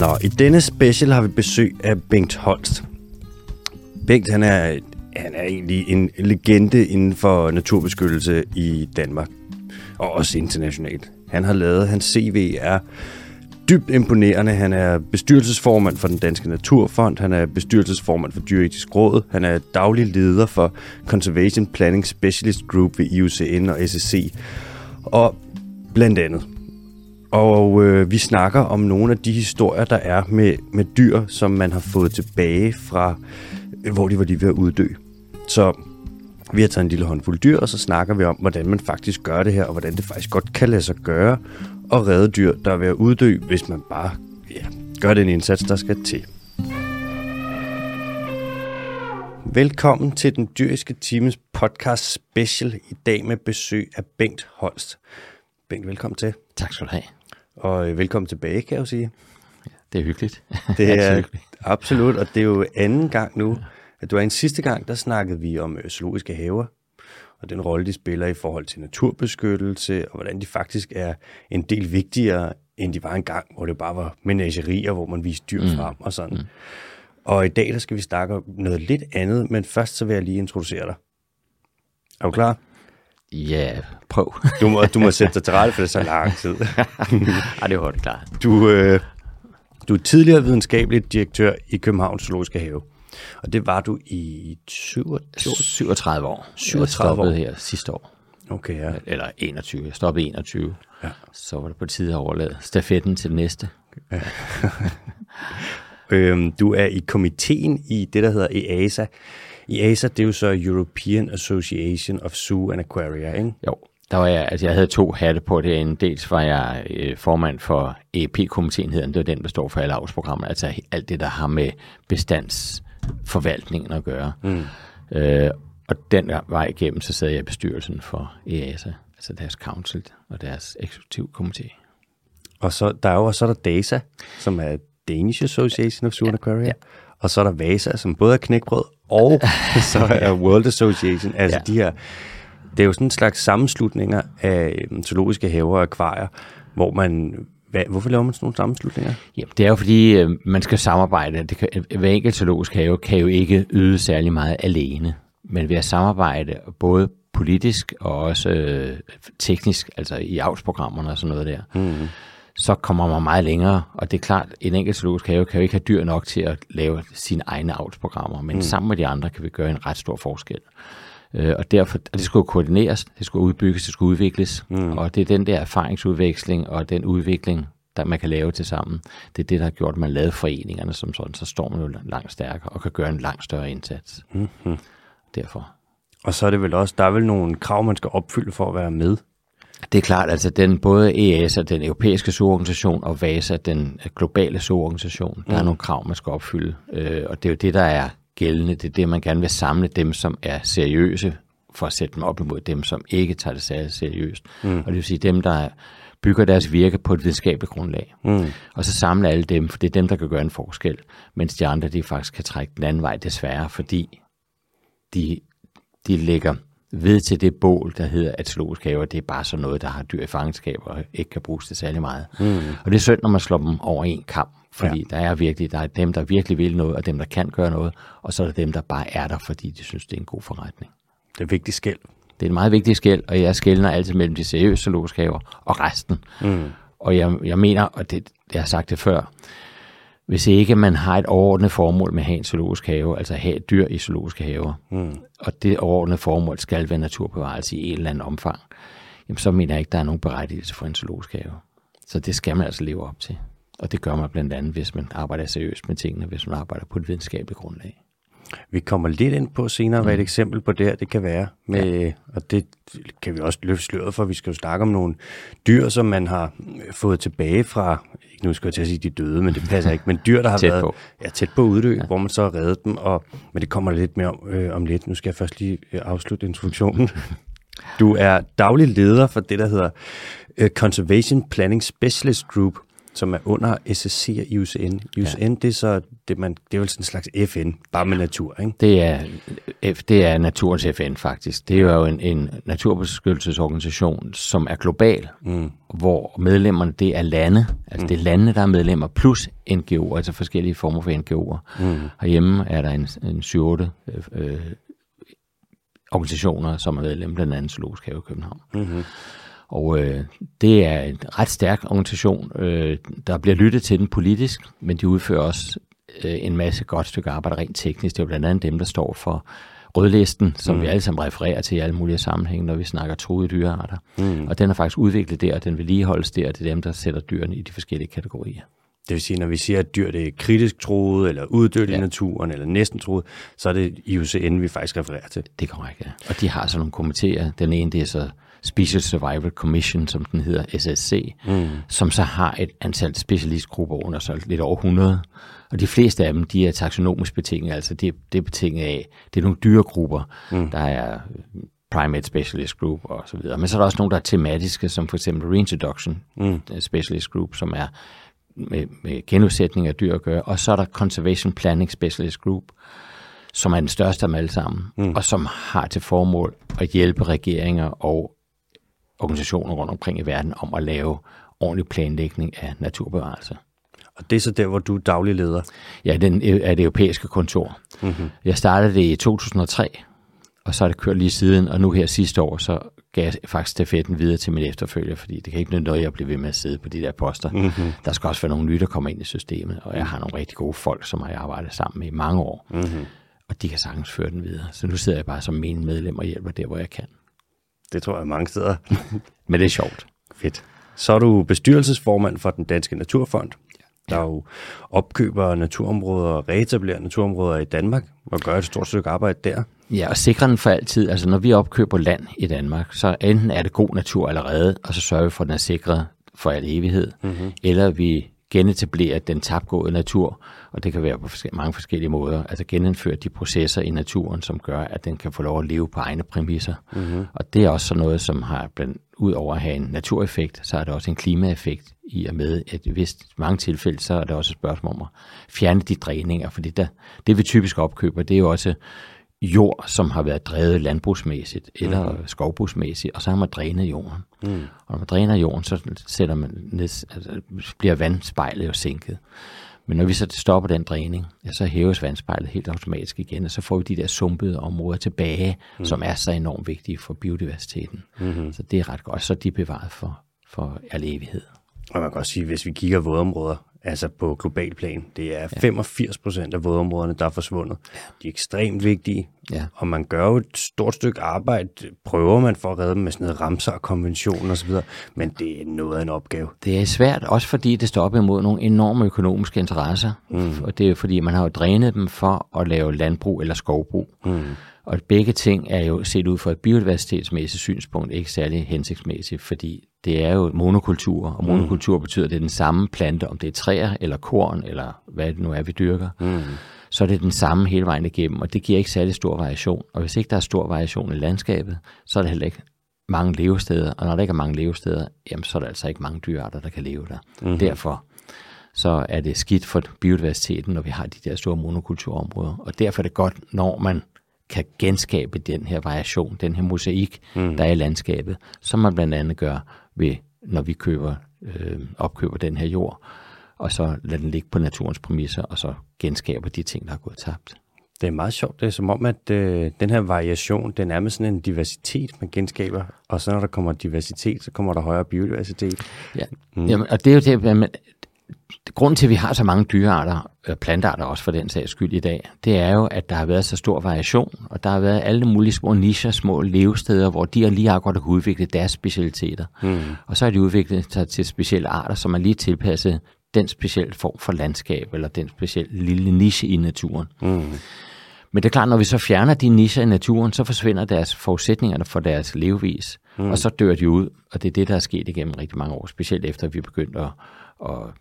Nå, i denne special har vi besøg af Bengt Holst. Bengt, han er, han er egentlig en legende inden for naturbeskyttelse i Danmark. Og også internationalt. Han har lavet, hans CV er dybt imponerende. Han er bestyrelsesformand for den Danske Naturfond. Han er bestyrelsesformand for Dyretisk Råd. Han er daglig leder for Conservation Planning Specialist Group ved IUCN og SSC. Og blandt andet. Og øh, vi snakker om nogle af de historier, der er med, med dyr, som man har fået tilbage fra, øh, hvor de var lige ved at uddø. Så vi har taget en lille håndfuld dyr, og så snakker vi om, hvordan man faktisk gør det her, og hvordan det faktisk godt kan lade sig gøre at redde dyr, der er ved at uddø, hvis man bare ja, gør den indsats, der skal til. Velkommen til den dyriske times podcast special i dag med besøg af Bengt Holst. Bengt, velkommen til. Tak skal du have. Og øh, velkommen tilbage, kan jeg jo sige. Det er hyggeligt. Det er hyggeligt. absolut, og det er jo anden gang nu. At du er en sidste gang, der snakkede vi om øh, zoologiske haver, og den rolle, de spiller i forhold til naturbeskyttelse, og hvordan de faktisk er en del vigtigere, end de var engang, hvor det bare var menagerier, hvor man viste dyr mm. frem og sådan. Mm. Og i dag, der skal vi snakke om noget lidt andet, men først så vil jeg lige introducere dig. Er du klar? Ja, prøv. du, må, du må sætte dig til rette, for det er så lang tid. Ej, det er hurtigt klart. Du, øh, du er tidligere videnskabelig direktør i Københavns Zoologiske Have. Og det var du i 37, 37 år. 37 år. her sidste år. Okay, ja. Eller 21. Jeg stoppede 21. Ja. Så var det på tide at overlade stafetten til næste. Ja. øhm, du er i komiteen i det, der hedder EASA. EASA, det er jo så European Association of Zoo and Aquaria, ikke? Jo, der var jeg, altså jeg havde to hatte på det. En dels var jeg øh, formand for EP-komiteen, hedder det var den, der står for alle afsprogrammer, altså alt det, der har med bestandsforvaltningen at gøre. Mm. Øh, og den vej igennem, så sad jeg i bestyrelsen for EASA, altså deres council og deres eksekutiv komité. Og så, der er jo så er der DASA, som er Danish Association of Zoo and Aquaria. Ja. Og så er der VASA, som både er knækbrød, og så er World Association. Altså ja. de her, det er jo sådan en slags sammenslutninger af øhm, zoologiske haver og akvarier, hvor man hvad, hvorfor laver man sådan nogle sammenslutninger? Jamen, det er jo fordi, øh, man skal samarbejde. Det kan, hver enkelt zoologisk have kan jo ikke yde særlig meget alene. Men ved at samarbejde både politisk og også øh, teknisk, altså i avlsprogrammerne og sådan noget der, mm så kommer man meget længere. Og det er klart, en enkelt zoologisk have kan jo ikke have dyr nok til at lave sine egne avlsprogrammer, men mm. sammen med de andre kan vi gøre en ret stor forskel. Øh, og derfor, og det skulle koordineres, det skulle udbygges, det skulle udvikles, mm. og det er den der erfaringsudveksling og den udvikling, der man kan lave til sammen. Det er det, der har gjort, at man lavede foreningerne som sådan, så står man jo langt stærkere og kan gøre en langt større indsats. Mm-hmm. Derfor. Og så er det vel også, der er vel nogle krav, man skal opfylde for at være med det er klart, altså den, både EASA, den europæiske søgeorganisation, og VASA, den globale søgeorganisation, mm. der er mm. nogle krav, man skal opfylde. Øh, og det er jo det, der er gældende. Det er det, man gerne vil samle dem, som er seriøse, for at sætte dem op imod dem, som ikke tager det særligt seriøst. Mm. Og det vil sige dem, der bygger deres virke på et videnskabeligt grundlag. Mm. Og så samle alle dem, for det er dem, der kan gøre en forskel, mens de andre, de faktisk kan trække den anden vej desværre, fordi de, de lægger ved til det bål, der hedder, at zoologisk haver, det er bare sådan noget, der har dyr i fangenskab og ikke kan bruges til særlig meget. Mm. Og det er synd, når man slår dem over en kamp, fordi ja. der er virkelig, der er dem, der virkelig vil noget, og dem, der kan gøre noget, og så er der dem, der bare er der, fordi de synes, det er en god forretning. Det er vigtigt skæld. Det er en meget vigtig skæld, og jeg skældner altid mellem de seriøse zoologiske haver og resten. Mm. Og jeg, jeg mener, og det, jeg har sagt det før, hvis ikke man har et overordnet formål med at have en zoologisk have, altså have et dyr i zoologiske haver, mm. og det overordnede formål skal være naturbevarelse i en eller anden omfang, jamen så mener jeg ikke, der er nogen berettigelse for en zoologisk have. Så det skal man altså leve op til. Og det gør man blandt andet, hvis man arbejder seriøst med tingene, hvis man arbejder på et videnskabeligt grundlag. Vi kommer lidt ind på senere, hvad et mm. eksempel på det her det kan være. Med, ja. Og det kan vi også løfte sløret for. Vi skal jo snakke om nogle dyr, som man har fået tilbage fra, nu skal jeg til at sige de døde, men det passer ikke, men dyr, der har tæt været på. Ja, tæt på uddø, ja. hvor man så har reddet dem. Og, men det kommer lidt mere om, øh, om lidt. Nu skal jeg først lige øh, afslutte introduktionen. Du er daglig leder for det, der hedder uh, Conservation Planning Specialist Group, som er under SSC og IUCN. IUCN, ja. det er så det, man, det er vel sådan en slags FN, bare med natur, ikke? Det er, det er naturens FN faktisk. Det er jo en, en naturbeskyttelsesorganisation, som er global, mm. hvor medlemmerne det er lande, altså mm. det er landene, der er medlemmer, plus NGO'er, altså forskellige former for NGO'er. Mm. Herhjemme er der en, en 7-8 øh, øh, organisationer, som er medlem, blandt andet Zoologisk Have i København. Mm-hmm. Og øh, det er en ret stærk organisation. Øh, der bliver lyttet til den politisk, men de udfører også øh, en masse godt stykke arbejde rent teknisk. Det er jo blandt andet dem, der står for rødlisten, som mm. vi alle sammen refererer til i alle mulige sammenhænge, når vi snakker truede dyrearter. Mm. Og den er faktisk udviklet der, og den vedligeholdes der, og det er dem, der sætter dyrene i de forskellige kategorier. Det vil sige, når vi siger, at dyr det er kritisk troet, eller uddødt ja. i naturen, eller næsten troet, så er det IUCN, vi faktisk refererer til. Det er korrekt, ja. Og de har sådan nogle komiteer. Den ene, det er så Special Survival Commission, som den hedder, SSC, mm. som så har et antal specialistgrupper under så lidt over 100. Og de fleste af dem, de er taksonomisk betinget, altså det, det er betinget af, det er nogle dyregrupper, mm. der er Primate Specialist Group og så videre. Men så er der også nogle, der er tematiske, som for eksempel Reintroduction mm. Specialist Group, som er med, med genudsætning af dyr at gøre. Og så er der Conservation Planning Specialist Group, som er den største af dem alle sammen, mm. og som har til formål at hjælpe regeringer og organisationer rundt omkring i verden om at lave ordentlig planlægning af naturbevarelse. Og det er så der, hvor du er daglig leder? Ja, den er det europæiske kontor. Mm-hmm. Jeg startede det i 2003, og så er det kørt lige siden, og nu her sidste år, så gav jeg faktisk stafetten videre til min efterfølger, fordi det kan ikke nytte noget, jeg bliver ved med at sidde på de der poster. Mm-hmm. Der skal også være nogle nye, der kommer ind i systemet, og jeg har nogle rigtig gode folk, som har jeg arbejdet sammen med i mange år. Mm-hmm. Og de kan sagtens føre den videre. Så nu sidder jeg bare som min medlem og hjælper der, hvor jeg kan. Det tror jeg mange steder. Men det er sjovt. Fedt. Så er du bestyrelsesformand for den Danske Naturfond, der jo opkøber naturområder og reetablerer naturområder i Danmark, og gør et stort stykke arbejde der. Ja, og sikrer den for altid. Altså når vi opkøber land i Danmark, så enten er det god natur allerede, og så sørger vi for, at den er sikret for al evighed, mm-hmm. eller vi genetablerer den tabgåede natur, og det kan være på mange forskellige måder. Altså genindføre de processer i naturen, som gør, at den kan få lov at leve på egne præmisser. Mm-hmm. Og det er også sådan noget, som har blandt ud over at have en natureffekt, så er der også en klimaeffekt i og med, at i vist mange tilfælde, så er der også et spørgsmål om at fjerne de dræninger, fordi der, det vi typisk opkøber, det er jo også jord, som har været drevet landbrugsmæssigt eller mm. skovbrugsmæssigt, og så har man drænet jorden. Mm. Og når man dræner jorden, så sætter man ned, altså, bliver vandspejlet jo sænket. Men når vi så stopper den dræning, ja, så hæves vandspejlet helt automatisk igen, og så får vi de der sumpede områder tilbage, mm. som er så enormt vigtige for biodiversiteten. Mm-hmm. Så det er ret godt. Så de er bevaret for, for al evighed. Og man kan også sige, hvis vi kigger vådområder, altså på global plan. Det er ja. 85 procent af vådområderne, der er forsvundet. De er ekstremt vigtige, ja. og man gør jo et stort stykke arbejde, prøver man for at redde dem med sådan noget ramser og konventioner osv., men det er noget af en opgave. Det er svært, også fordi det står op imod nogle enorme økonomiske interesser, mm. og det er fordi, man har jo drænet dem for at lave landbrug eller skovbrug. Mm. Og begge ting er jo set ud fra et biodiversitetsmæssigt synspunkt ikke særlig hensigtsmæssigt, fordi det er jo monokultur, og monokultur mm. betyder, at det er den samme plante, om det er træer eller korn, eller hvad det nu er, vi dyrker. Mm. Så er det den samme hele vejen igennem, og det giver ikke særlig stor variation. Og hvis ikke der er stor variation i landskabet, så er der heller ikke mange levesteder, og når der ikke er mange levesteder, jamen, så er der altså ikke mange dyrearter, der kan leve der. Mm. Derfor så er det skidt for biodiversiteten, når vi har de der store monokulturområder. Og derfor er det godt, når man kan genskabe den her variation, den her mosaik, mm. der er i landskabet, som man blandt andet gør ved, når vi køber, øh, opkøber den her jord, og så lader den ligge på naturens præmisser, og så genskaber de ting, der er gået tabt. Det er meget sjovt. Det er som om, at øh, den her variation, den er med sådan en diversitet, man genskaber. Og så når der kommer diversitet, så kommer der højere biodiversitet. Ja, mm. Jamen, og det er jo det, man, grunden til, at vi har så mange dyrearter, øh, plantearter også for den sags skyld i dag, det er jo, at der har været så stor variation, og der har været alle mulige små nischer, små levesteder, hvor de har lige akkurat kunne udvikle deres specialiteter. Mm. Og så har de udviklet sig til specielle arter, som er lige tilpasset den specielle form for landskab, eller den specielle lille niche i naturen. Mm. Men det er klart, når vi så fjerner de nischer i naturen, så forsvinder deres forudsætninger for deres levevis, mm. og så dør de ud, og det er det, der er sket igennem rigtig mange år, specielt efter vi begyndte at og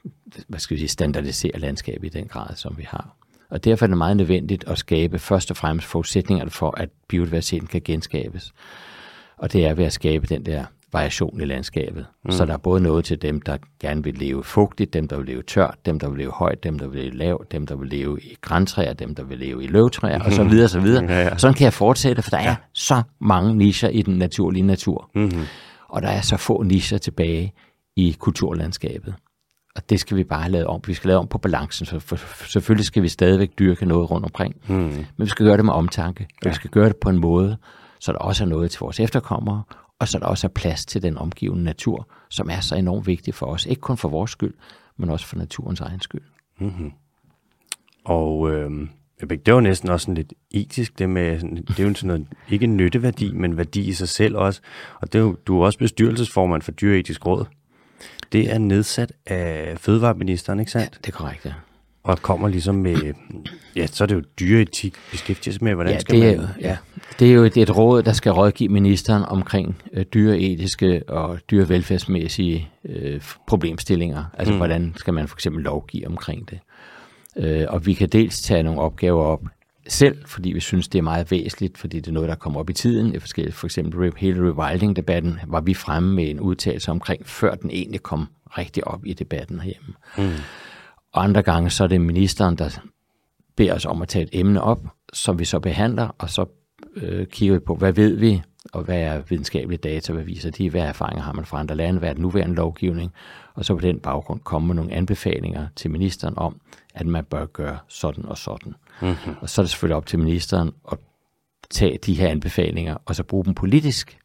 hvad skal vi sige, standardisere landskabet i den grad, som vi har. Og derfor er det meget nødvendigt at skabe først og fremmest forudsætninger for, at biodiversiteten kan genskabes. Og det er ved at skabe den der variation i landskabet. Mm. Så der er både noget til dem, der gerne vil leve fugtigt, dem, der vil leve tørt, dem, der vil leve højt, dem, der vil leve lavt, dem, der vil leve i græntræer, dem, der vil leve i løvtræer, og så videre, og så videre. Ja, ja. Sådan kan jeg fortsætte, for der ja. er så mange nischer i den naturlige natur. Mm-hmm. Og der er så få nischer tilbage i kulturlandskabet. Og det skal vi bare have lavet om. Vi skal lave om på balancen. Så for, selvfølgelig skal vi stadigvæk dyrke noget rundt omkring. Mm. Men vi skal gøre det med omtanke. Ja. Vi skal gøre det på en måde, så der også er noget til vores efterkommere, og så der også er plads til den omgivende natur, som er så enormt vigtig for os. Ikke kun for vores skyld, men også for naturens egen skyld. Mm-hmm. Og øh, det var næsten også sådan lidt etisk, det med, det er jo sådan noget, ikke nytteværdi, men værdi i sig selv også. Og det er jo, du er også bestyrelsesformand for Dyreetisk Råd. Det er nedsat af Fødevareministeren, ikke sandt? Ja, det er korrekt, ja. Og kommer ligesom med, ja, så er det jo dyreetik, beskæftiger sig med, hvordan ja, skal det er, man... Ja, det er jo et, et råd, der skal rådgive ministeren omkring øh, dyreetiske og dyrevelfærdsmæssige øh, problemstillinger. Altså, mm. hvordan skal man for eksempel lovgive omkring det. Øh, og vi kan dels tage nogle opgaver op selv, fordi vi synes, det er meget væsentligt, fordi det er noget, der kommer op i tiden. For eksempel hele rewilding-debatten var vi fremme med en udtalelse omkring, før den egentlig kom rigtig op i debatten herhjemme. Mm. Og andre gange, så er det ministeren, der beder os om at tage et emne op, som vi så behandler, og så øh, kigger vi på, hvad ved vi, og hvad er videnskabelige data, hvad viser de, hvad erfaringer har man fra andre lande, hvad er den nuværende lovgivning, og så på den baggrund komme med nogle anbefalinger til ministeren om, at man bør gøre sådan og sådan. Mm-hmm. Og så er det selvfølgelig op til ministeren at tage de her anbefalinger, og så bruge dem politisk,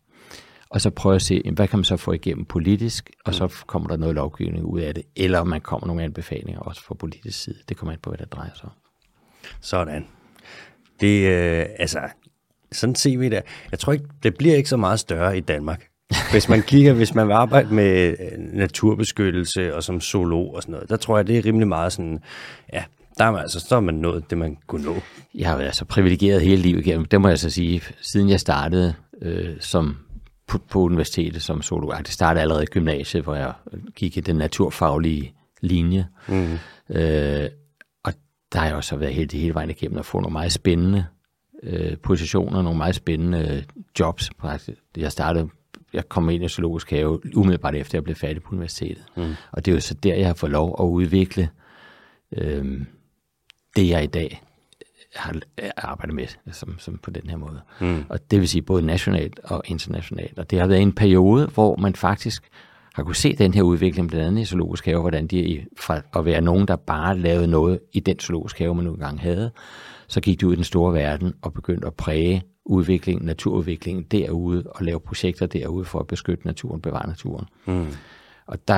og så prøve at se, hvad kan man så få igennem politisk, og så mm. kommer der noget lovgivning ud af det, eller man kommer nogle anbefalinger også fra politisk side. Det kommer ind på, hvad det drejer sig om. Sådan. Det, øh, altså, sådan ser vi det. Jeg tror ikke, det bliver ikke så meget større i Danmark. Hvis man kigger, hvis man vil arbejde med øh, naturbeskyttelse og som zoolog og sådan noget, der tror jeg, det er rimelig meget sådan, ja, der er man, altså, så er man nået det, man kunne nå. Jeg har været altså privilegeret hele livet igennem. Det må jeg så sige, siden jeg startede øh, som på, på universitetet som zoolog. Det startede allerede i gymnasiet, hvor jeg gik i den naturfaglige linje. Mm. Øh, og der har jeg også været helt hele vejen igennem at få nogle meget spændende øh, positioner, nogle meget spændende jobs. Jeg startede jeg kom ind i zoologisk have umiddelbart efter jeg blev færdig på universitetet. Mm. Og det er jo så der, jeg har fået lov at udvikle øh, det, jeg i dag har arbejdet med som, som på den her måde. Mm. Og det vil sige både nationalt og internationalt. Og det har været en periode, hvor man faktisk har kunne se den her udvikling, blandt andet i zoologisk have, hvordan de fra at være nogen, der bare lavede noget i den zoologisk have, man nu engang havde, så gik de ud i den store verden og begyndte at præge udviklingen, naturudviklingen derude og lave projekter derude for at beskytte naturen, bevare naturen. Mm. Og der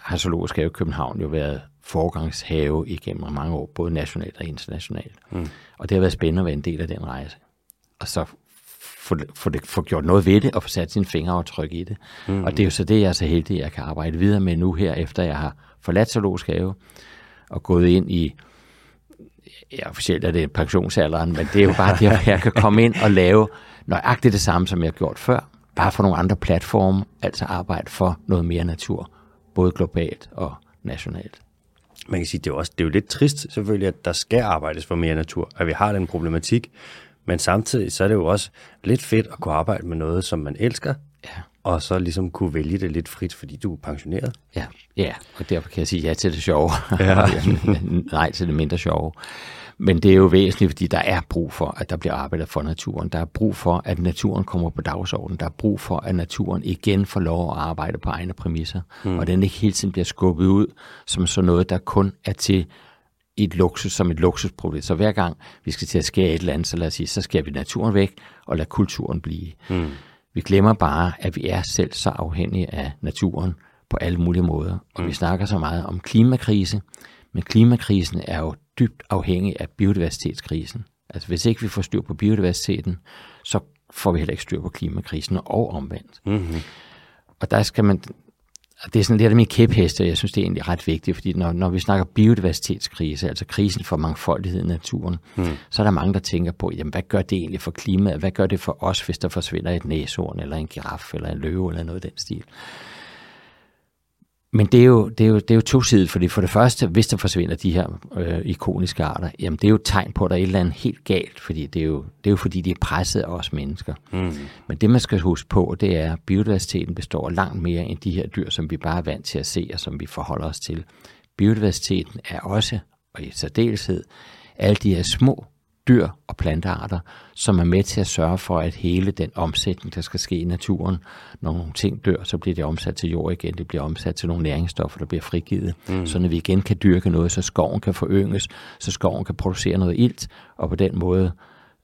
har Zoologisk Have København jo været forgangshave igennem mange år, både nationalt og internationalt. Mm. Og det har været spændende at være en del af den rejse. Og så få, få, det, få gjort noget ved det, og få sat sine fingeraftryk i det. Mm. Og det er jo så det, jeg er så heldig, at jeg kan arbejde videre med nu her, efter jeg har forladt Zoologisk Have, og gået ind i ja, officielt er det pensionsalderen, men det er jo bare det, at jeg kan komme ind og lave nøjagtigt det samme, som jeg har gjort før, bare for nogle andre platforme, altså arbejde for noget mere natur, både globalt og nationalt. Man kan sige, det er også, det er jo lidt trist selvfølgelig, at der skal arbejdes for mere natur, at vi har den problematik, men samtidig så er det jo også lidt fedt at kunne arbejde med noget, som man elsker, ja. og så ligesom kunne vælge det lidt frit, fordi du er pensioneret. Ja, ja og derfor kan jeg sige ja til det sjove, ja. nej til det mindre sjove. Men det er jo væsentligt, fordi der er brug for, at der bliver arbejdet for naturen. Der er brug for, at naturen kommer på dagsordenen. Der er brug for, at naturen igen får lov at arbejde på egne præmisser. Mm. Og den ikke hele tiden bliver skubbet ud som sådan noget, der kun er til et luksus, som et luksusproblem. Så hver gang vi skal til at skære et eller andet, så lad os sige, så skærer vi naturen væk og lader kulturen blive. Mm. Vi glemmer bare, at vi er selv så afhængige af naturen på alle mulige måder. Og mm. vi snakker så meget om klimakrise, men klimakrisen er jo dybt afhængig af biodiversitetskrisen. Altså hvis ikke vi får styr på biodiversiteten, så får vi heller ikke styr på klimakrisen og omvendt. Mm-hmm. Og der skal man, det er sådan lidt af min kæpheste, og jeg synes, det er egentlig ret vigtigt, fordi når, når vi snakker biodiversitetskrise, altså krisen for mangfoldighed i naturen, mm. så er der mange, der tænker på, jamen, hvad gør det egentlig for klimaet? Hvad gør det for os, hvis der forsvinder et næsehorn, eller en giraf, eller en løve, eller noget af den stil? Men det er, jo, det, er jo, det er jo tosidigt, fordi for det første, hvis der forsvinder de her øh, ikoniske arter, jamen det er jo et tegn på, at der er et eller andet helt galt, fordi det er jo, det er jo fordi, de er presset af os mennesker. Mm. Men det, man skal huske på, det er, at biodiversiteten består langt mere end de her dyr, som vi bare er vant til at se, og som vi forholder os til. Biodiversiteten er også, og i særdeleshed, alle de her små dyr og plantearter, som er med til at sørge for, at hele den omsætning, der skal ske i naturen, når nogle ting dør, så bliver det omsat til jord igen, det bliver omsat til nogle næringsstoffer, der bliver frigivet, mm. så når vi igen kan dyrke noget, så skoven kan forynges, så skoven kan producere noget ilt, og på den måde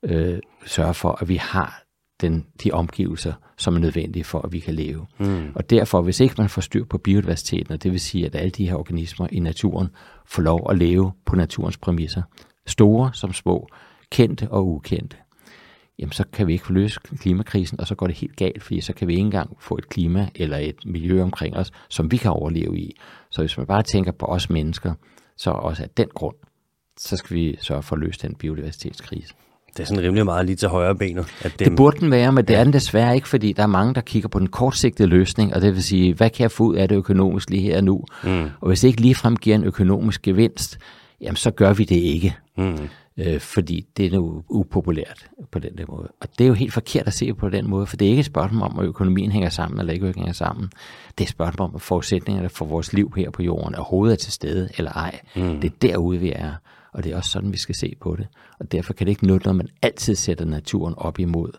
øh, sørge for, at vi har den, de omgivelser, som er nødvendige for, at vi kan leve. Mm. Og derfor, hvis ikke man får styr på biodiversiteten, og det vil sige, at alle de her organismer i naturen får lov at leve på naturens præmisser, store som små, kendte og ukendte, jamen så kan vi ikke løse klimakrisen, og så går det helt galt, fordi så kan vi ikke engang få et klima eller et miljø omkring os, som vi kan overleve i. Så hvis man bare tænker på os mennesker, så også af den grund, så skal vi sørge for at løse den biodiversitetskrise. Det er sådan rimelig meget lige til højre benet. At dem... Det burde den være, men det er den desværre ikke, fordi der er mange, der kigger på den kortsigtede løsning, og det vil sige, hvad kan jeg få ud af det økonomisk lige her og nu? Mm. Og hvis det ikke ligefrem giver en økonomisk gevinst, jamen så gør vi det ikke. Mm øh, fordi det er nu upopulært på den der måde. Og det er jo helt forkert at se på den måde, for det er ikke et spørgsmål om, at økonomien hænger sammen eller ikke hænger sammen. Det er et spørgsmål om, at forudsætningerne for vores liv her på jorden overhovedet er til stede eller ej. Mm. Det er derude, vi er, og det er også sådan, vi skal se på det. Og derfor kan det ikke nytte, når man altid sætter naturen op imod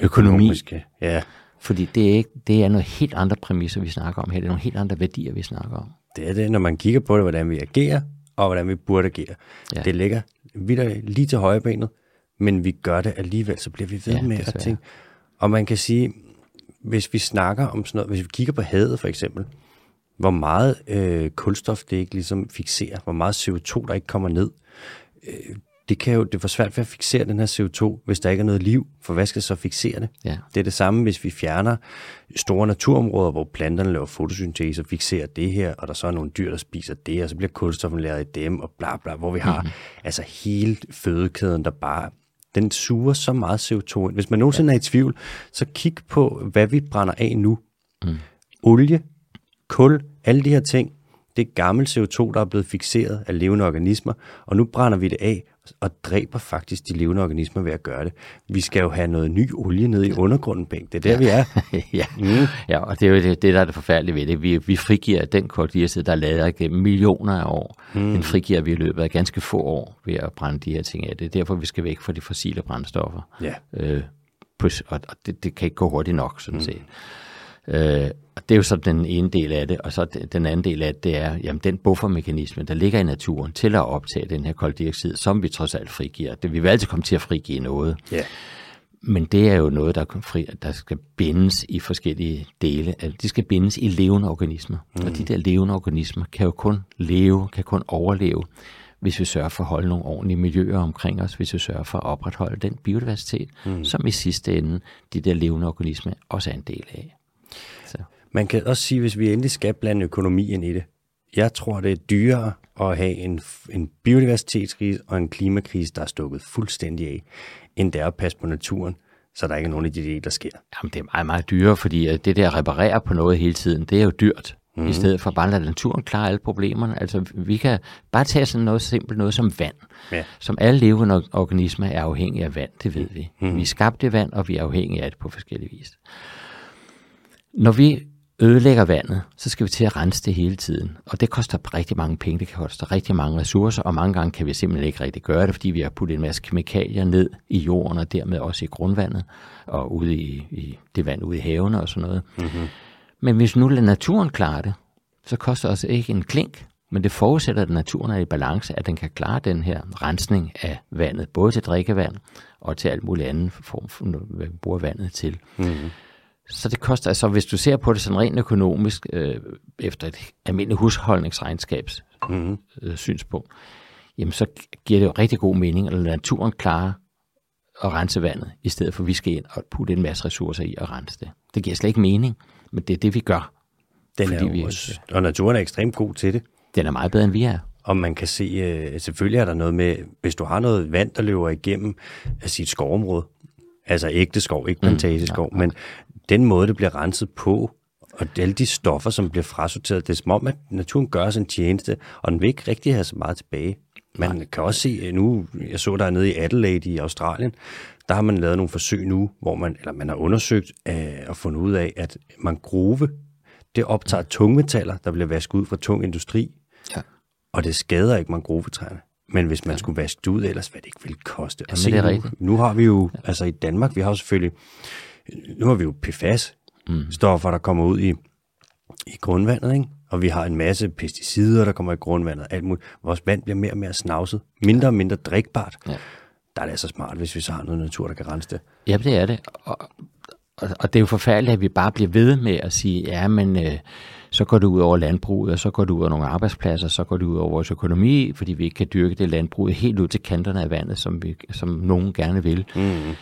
økonomi. Økonomiske, ja. Fordi det er, ikke, det er noget helt andre præmisser, vi snakker om her. Det er nogle helt andre værdier, vi snakker om. Det er det, når man kigger på det, hvordan vi agerer, og hvordan vi burde agere. Ja. Det ligger videre lige til højre benet, men vi gør det alligevel, så bliver vi ved ja, med at tænke. Og man kan sige, hvis vi snakker om sådan noget, hvis vi kigger på havet for eksempel, hvor meget øh, kulstof det ikke ligesom fixerer, hvor meget CO2 der ikke kommer ned. Øh, det kan jo det for svært ved at fixere den her CO2, hvis der ikke er noget liv, for hvad skal så fixere det? Ja. Det er det samme, hvis vi fjerner store naturområder, hvor planterne laver fotosyntese og fixerer det her, og der så er nogle dyr, der spiser det, og så bliver kulstoffen lavet i dem, og bla bla, hvor vi har mm-hmm. altså hele fødekæden, der bare den suger så meget CO2 ind. Hvis man nogensinde ja. er i tvivl, så kig på, hvad vi brænder af nu. Mm. Olie, kul, alle de her ting, det er gammel CO2, der er blevet fixeret af levende organismer, og nu brænder vi det af og dræber faktisk de levende organismer ved at gøre det. Vi skal jo have noget ny olie ned i undergrunden, Bengt. Det er der, vi er. ja. Mm. ja, og det er jo det, det, der er det forfærdelige ved det. Vi, vi frigiver den koldioxid, der er lavet igennem millioner af år. Mm. Den frigiver vi i løbet af ganske få år ved at brænde de her ting af. Det er derfor, vi skal væk fra de fossile brændstoffer. Ja. Øh, og det, det kan ikke gå hurtigt nok, sådan mm. set. Øh, og det er jo så den ene del af det, og så den anden del af det, det er, jamen den buffermekanisme, der ligger i naturen til at optage den her koldioxid, som vi trods alt frigiver. Det, vi vil altid komme til at frigive noget. Yeah. Men det er jo noget, der, fri, der skal bindes i forskellige dele. Altså, de skal bindes i levende organismer. Mm. Og de der levende organismer kan jo kun leve, kan kun overleve, hvis vi sørger for at holde nogle ordentlige miljøer omkring os, hvis vi sørger for at opretholde den biodiversitet, mm. som i sidste ende de der levende organismer også er en del af. Man kan også sige, hvis vi endelig skal blande økonomien i det, jeg tror, det er dyrere at have en, en biodiversitetskrise og en klimakrise, der er stukket fuldstændig af, end det er at passe på naturen, så der ikke er nogen af de dele, der sker. Jamen, det er meget, meget dyrere, fordi det der at reparere på noget hele tiden, det er jo dyrt. Mm. I stedet for bare at lade naturen klare alle problemerne. Altså, vi kan bare tage sådan noget simpelt, noget som vand. Ja. Som alle levende organismer er afhængige af vand, det ved vi. Mm. Vi skabt af vand, og vi er afhængige af det på forskellige vis. Når vi ødelægger vandet, så skal vi til at rense det hele tiden. Og det koster rigtig mange penge, det koster rigtig mange ressourcer, og mange gange kan vi simpelthen ikke rigtig gøre det, fordi vi har puttet en masse kemikalier ned i jorden, og dermed også i grundvandet, og ude i, i det vand ude i havene og sådan noget. Mm-hmm. Men hvis nu lader naturen klare det, så koster det også ikke en klink, men det forudsætter, at naturen er i balance, at den kan klare den her rensning af vandet, både til drikkevand og til alt muligt andet form, for, hvad vi bruger vandet til. Mm-hmm. Så det koster, altså hvis du ser på det sådan rent økonomisk, øh, efter et almindeligt husholdningsregnskabs mm-hmm. øh, synspunkt, jamen så giver det jo rigtig god mening at naturen klare at rense vandet, i stedet for at vi skal ind og putte en masse ressourcer i at rense det. Det giver slet ikke mening, men det er det, vi gør. Den er vi, også, og naturen er ekstremt god til det. Den er meget bedre, end vi er. Og man kan se, øh, selvfølgelig er der noget med, hvis du har noget vand, der løber igennem af sit skovområde, altså ægte skov, ikke plantageskov, mm, ja, ja. men den måde, det bliver renset på, Og alle de stoffer, som bliver frasorteret, det er som om, at naturen gør os en tjeneste, og den vil ikke rigtig have så meget tilbage. Man Nej. kan også se nu, jeg så der nede i Adelaide i Australien, der har man lavet nogle forsøg nu, hvor man, eller man har undersøgt øh, og fundet ud af, at mangrove, det optager tungmetaller, der bliver vasket ud fra tung industri, ja. og det skader ikke mangrovetræerne. Men hvis man ja. skulle vaske det ud, ellers hvad det ikke ville koste. Jamen, se, det er nu, rigtigt. nu har vi jo, altså i Danmark, vi har jo selvfølgelig, nu har vi jo PFAS-stoffer, der kommer ud i, i grundvandet, ikke? og vi har en masse pesticider, der kommer i grundvandet, alt muligt. Vores vand bliver mere og mere snavset, mindre og mindre drikbart. Ja. Der er det altså smart, hvis vi så har noget natur, der kan rense det. Ja, det er det. Og, og, og det er jo forfærdeligt, at vi bare bliver ved med at sige, ja, men øh, så går det ud over landbruget, og så går det ud over nogle arbejdspladser, så går det ud over vores økonomi, fordi vi ikke kan dyrke det landbrug helt ud til kanterne af vandet, som, vi, som nogen gerne vil. Mm.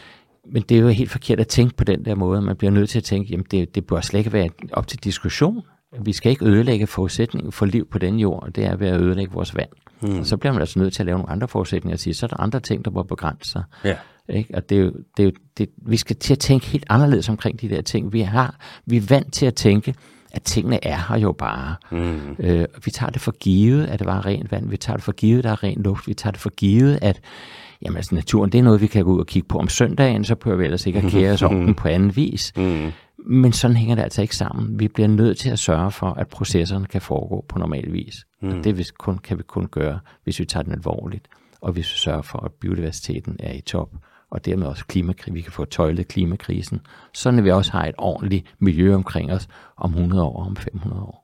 Men det er jo helt forkert at tænke på den der måde. Man bliver nødt til at tænke, jamen det, det bør slet ikke være op til diskussion. Vi skal ikke ødelægge forudsætningen for liv på den jord, og det er ved at ødelægge vores vand. Mm. Og så bliver man altså nødt til at lave nogle andre forudsætninger og sige, så er der andre ting, der må begrænse sig. Ja. Ikke? Og det er jo, det er jo, det, vi skal til at tænke helt anderledes omkring de der ting. Vi, har, vi er vant til at tænke, at tingene er her jo bare. Mm. Øh, vi tager det for givet, at det var rent vand. Vi tager det for givet, at der er ren luft. Vi tager det for givet, at jamen, altså, naturen det er noget, vi kan gå ud og kigge på om søndagen, så prøver vi ellers ikke at kære os om den på anden vis. Mm. Men sådan hænger det altså ikke sammen. Vi bliver nødt til at sørge for, at processerne kan foregå på normal vis. Mm. Og det kun, kan vi kun gøre, hvis vi tager den alvorligt, og hvis vi sørger for, at biodiversiteten er i top, og dermed også klimakrisen. Vi kan få tøjlet klimakrisen, sådan at vi også har et ordentligt miljø omkring os om 100 år om 500 år.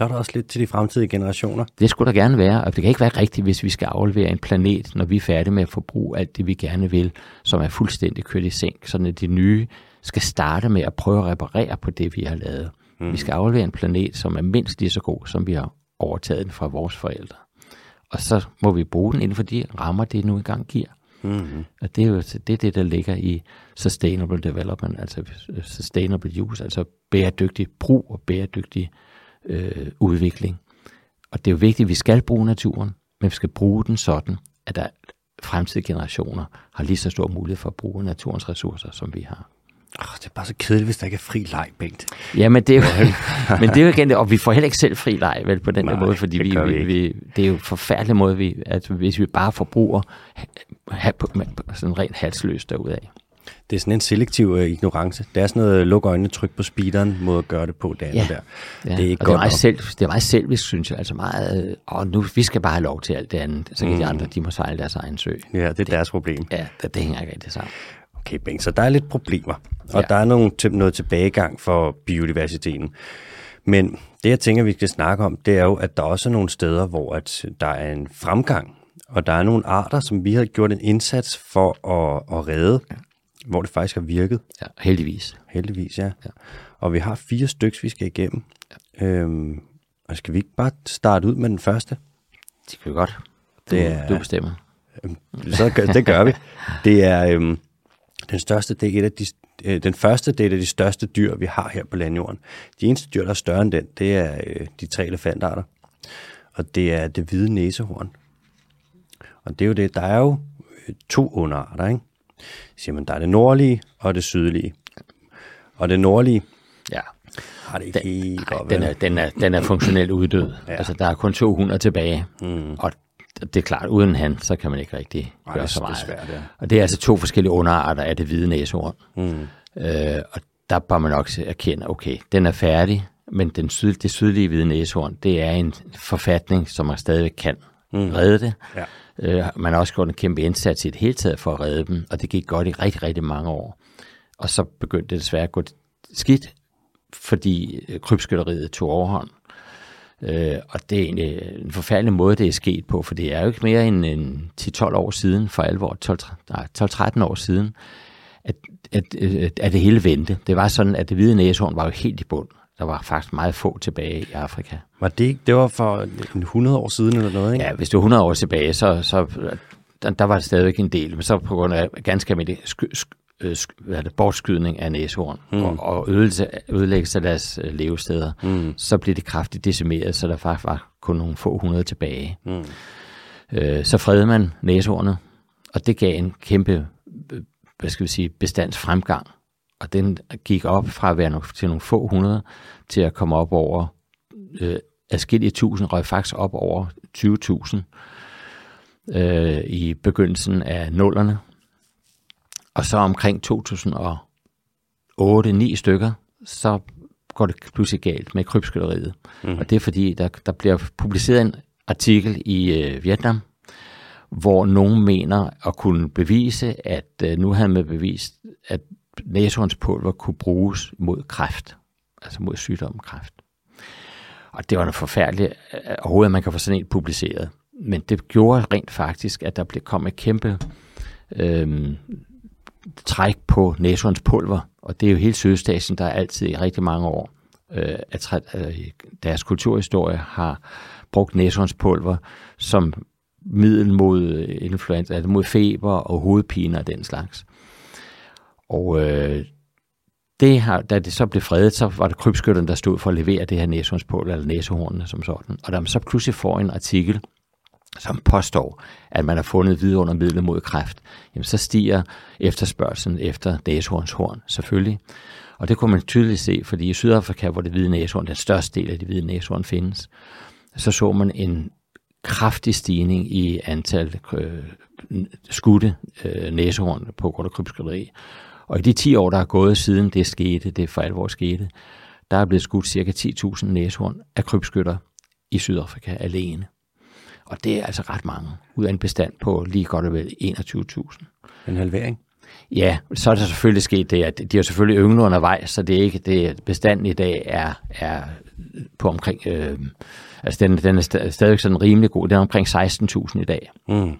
Så er der også lidt til de fremtidige generationer. Det skulle der gerne være, og det kan ikke være rigtigt, hvis vi skal aflevere en planet, når vi er færdige med at forbruge alt det, vi gerne vil, som er fuldstændig kørt i sænk, sådan at de nye skal starte med at prøve at reparere på det, vi har lavet. Mm. Vi skal aflevere en planet, som er mindst lige så god, som vi har overtaget den fra vores forældre. Og så må vi bruge den inden for de rammer, det nu engang giver. Mm-hmm. Og det er jo det, er det, der ligger i sustainable development, altså sustainable use, altså bæredygtig brug og bæredygtig øh, udvikling. Og det er jo vigtigt, at vi skal bruge naturen, men vi skal bruge den sådan, at der fremtidige generationer har lige så stor mulighed for at bruge naturens ressourcer, som vi har. Oh, det er bare så kedeligt, hvis der ikke er fri leg, Bengt. Ja, men det er jo, men det er jo igen, og vi får heller ikke selv fri leg vel, på den Nej, der måde, fordi vi, vi, vi, det er jo en forfærdelig måde, vi, at hvis vi bare forbruger ha, sådan rent halsløst derudaf. Det er sådan en selektiv uh, ignorance. Det er sådan noget luk øjnene, tryk på speederen, måde at gøre det på, det ja. der. Ja. Det er ikke og godt det er meget selv, det er meget selvisk, synes jeg. Altså meget, og nu, vi skal bare have lov til alt det andet. Så kan mm. de andre, de må sejle deres egen sø. Ja, det er det, deres problem. Ja, det, det hænger ikke rigtig sammen. Okay, Bing, så der er lidt problemer, og ja. der er nogle, noget tilbagegang for biodiversiteten. Men det, jeg tænker, vi skal snakke om, det er jo, at der også er nogle steder, hvor at der er en fremgang, og der er nogle arter, som vi har gjort en indsats for at, at redde. Hvor det faktisk har virket. Ja, heldigvis. Heldigvis, ja. ja. Og vi har fire stykker, vi skal igennem. Ja. Øhm, og skal vi ikke bare starte ud med den første? Det kan vi godt. Du, det er, du bestemmer. Øhm, så gør, det gør vi. Det er... Øhm, den største, det er et af de, øh, den første, det er et af de største dyr, vi har her på landjorden. De eneste dyr, der er større end den, det er øh, de tre elefantarter. Og det er det hvide næsehorn. Og det er jo det, der er jo øh, to underarter, ikke? Siger man, der er det nordlige og det sydlige. Og det nordlige, ja. har det ikke den, helt godt den er, den, er, den er funktionelt uddød. Ja. Altså, der er kun 200 tilbage. Mm. Og det er klart, uden han, så kan man ikke rigtig Ej, gøre så meget. Det svært, ja. Og det er altså to forskellige underarter af det hvide næsehorn. Mm. Øh, og der bør man nok erkende, okay, den er færdig, men den syd, det sydlige hvide næsehorn, det er en forfatning, som man stadigvæk kan mm. redde det. Ja. Øh, man har også gjort en kæmpe indsats i et hele taget for at redde dem, og det gik godt i rigtig, rigtig mange år. Og så begyndte det desværre at gå skidt, fordi øh, krybskytteriet tog overhånd. Øh, og det er egentlig en forfærdelig måde, det er sket på, for det er jo ikke mere end, end 10-12 år siden, for alvor, 12-13 år siden, at, at, at, at det hele vendte. Det var sådan, at det hvide næsehorn var jo helt i bund. Der var faktisk meget få tilbage i Afrika. Var det ikke, det var for 100 år siden eller noget, ikke? Ja, hvis det var 100 år tilbage, så, så der, der var det stadigvæk en del, men så på grund af ganske almindelig øh, hvad det, bortskydning af næsehorn mm. og, og ødelæggelse, ødelæggelse af deres øh, levesteder, mm. så blev det kraftigt decimeret, så der faktisk var kun nogle få hundrede tilbage. Mm. Øh, så fredede man næsehornet, og det gav en kæmpe øh, hvad skal vi sige, bestandsfremgang. Og den gik op fra at være nogle, til nogle få hundrede, til at komme op over øh, adskillige tusind, røg faktisk op over 20.000 øh, i begyndelsen af nullerne. Og så omkring 2008-9 stykker, så går det pludselig galt med krybskytteriet. Mm. Og det er fordi, der, der bliver publiceret en artikel i øh, Vietnam, hvor nogen mener at kunne bevise, at øh, nu havde man bevist, at næsehornspulver kunne bruges mod kræft, altså mod sygdom kræft. Og det var noget forfærdeligt øh, overhovedet, at man kan få sådan en publiceret. Men det gjorde rent faktisk, at der blev kom et kæmpe øh, træk på næsehornspulver, og det er jo hele Sydøstasien, der altid i rigtig mange år øh, at øh, deres kulturhistorie har brugt næsehornspulver som middel mod øh, influenza, altså mod feber og hovedpine og den slags. Og øh, det har, da det så blev fredet, så var det krybskytterne, der stod for at levere det her næsehornspål, eller næsehornene som sådan. Og da man så pludselig får en artikel, som påstår, at man har fundet vidundermidler mod kræft, jamen så stiger efterspørgselen efter næsehornshorn selvfølgelig. Og det kunne man tydeligt se, fordi i Sydafrika, hvor det hvide næsehorn, den største del af de hvide næsehorn findes, så så man en kraftig stigning i antal øh, skudte øh, næsehorn på grund af krybskytteri. Og i de 10 år, der er gået siden det skete, det for alvor skete, der er blevet skudt ca. 10.000 næsehorn af krybskytter i Sydafrika alene. Og det er altså ret mange, ud af en bestand på lige godt og vel 21.000. En halvering? Ja, så er der selvfølgelig sket det, at de har selvfølgelig ynglet undervejs, så det er ikke det, bestanden i dag er, er på omkring, øh, altså den, den er stadig sådan rimelig god, den er omkring 16.000 i dag. Mm.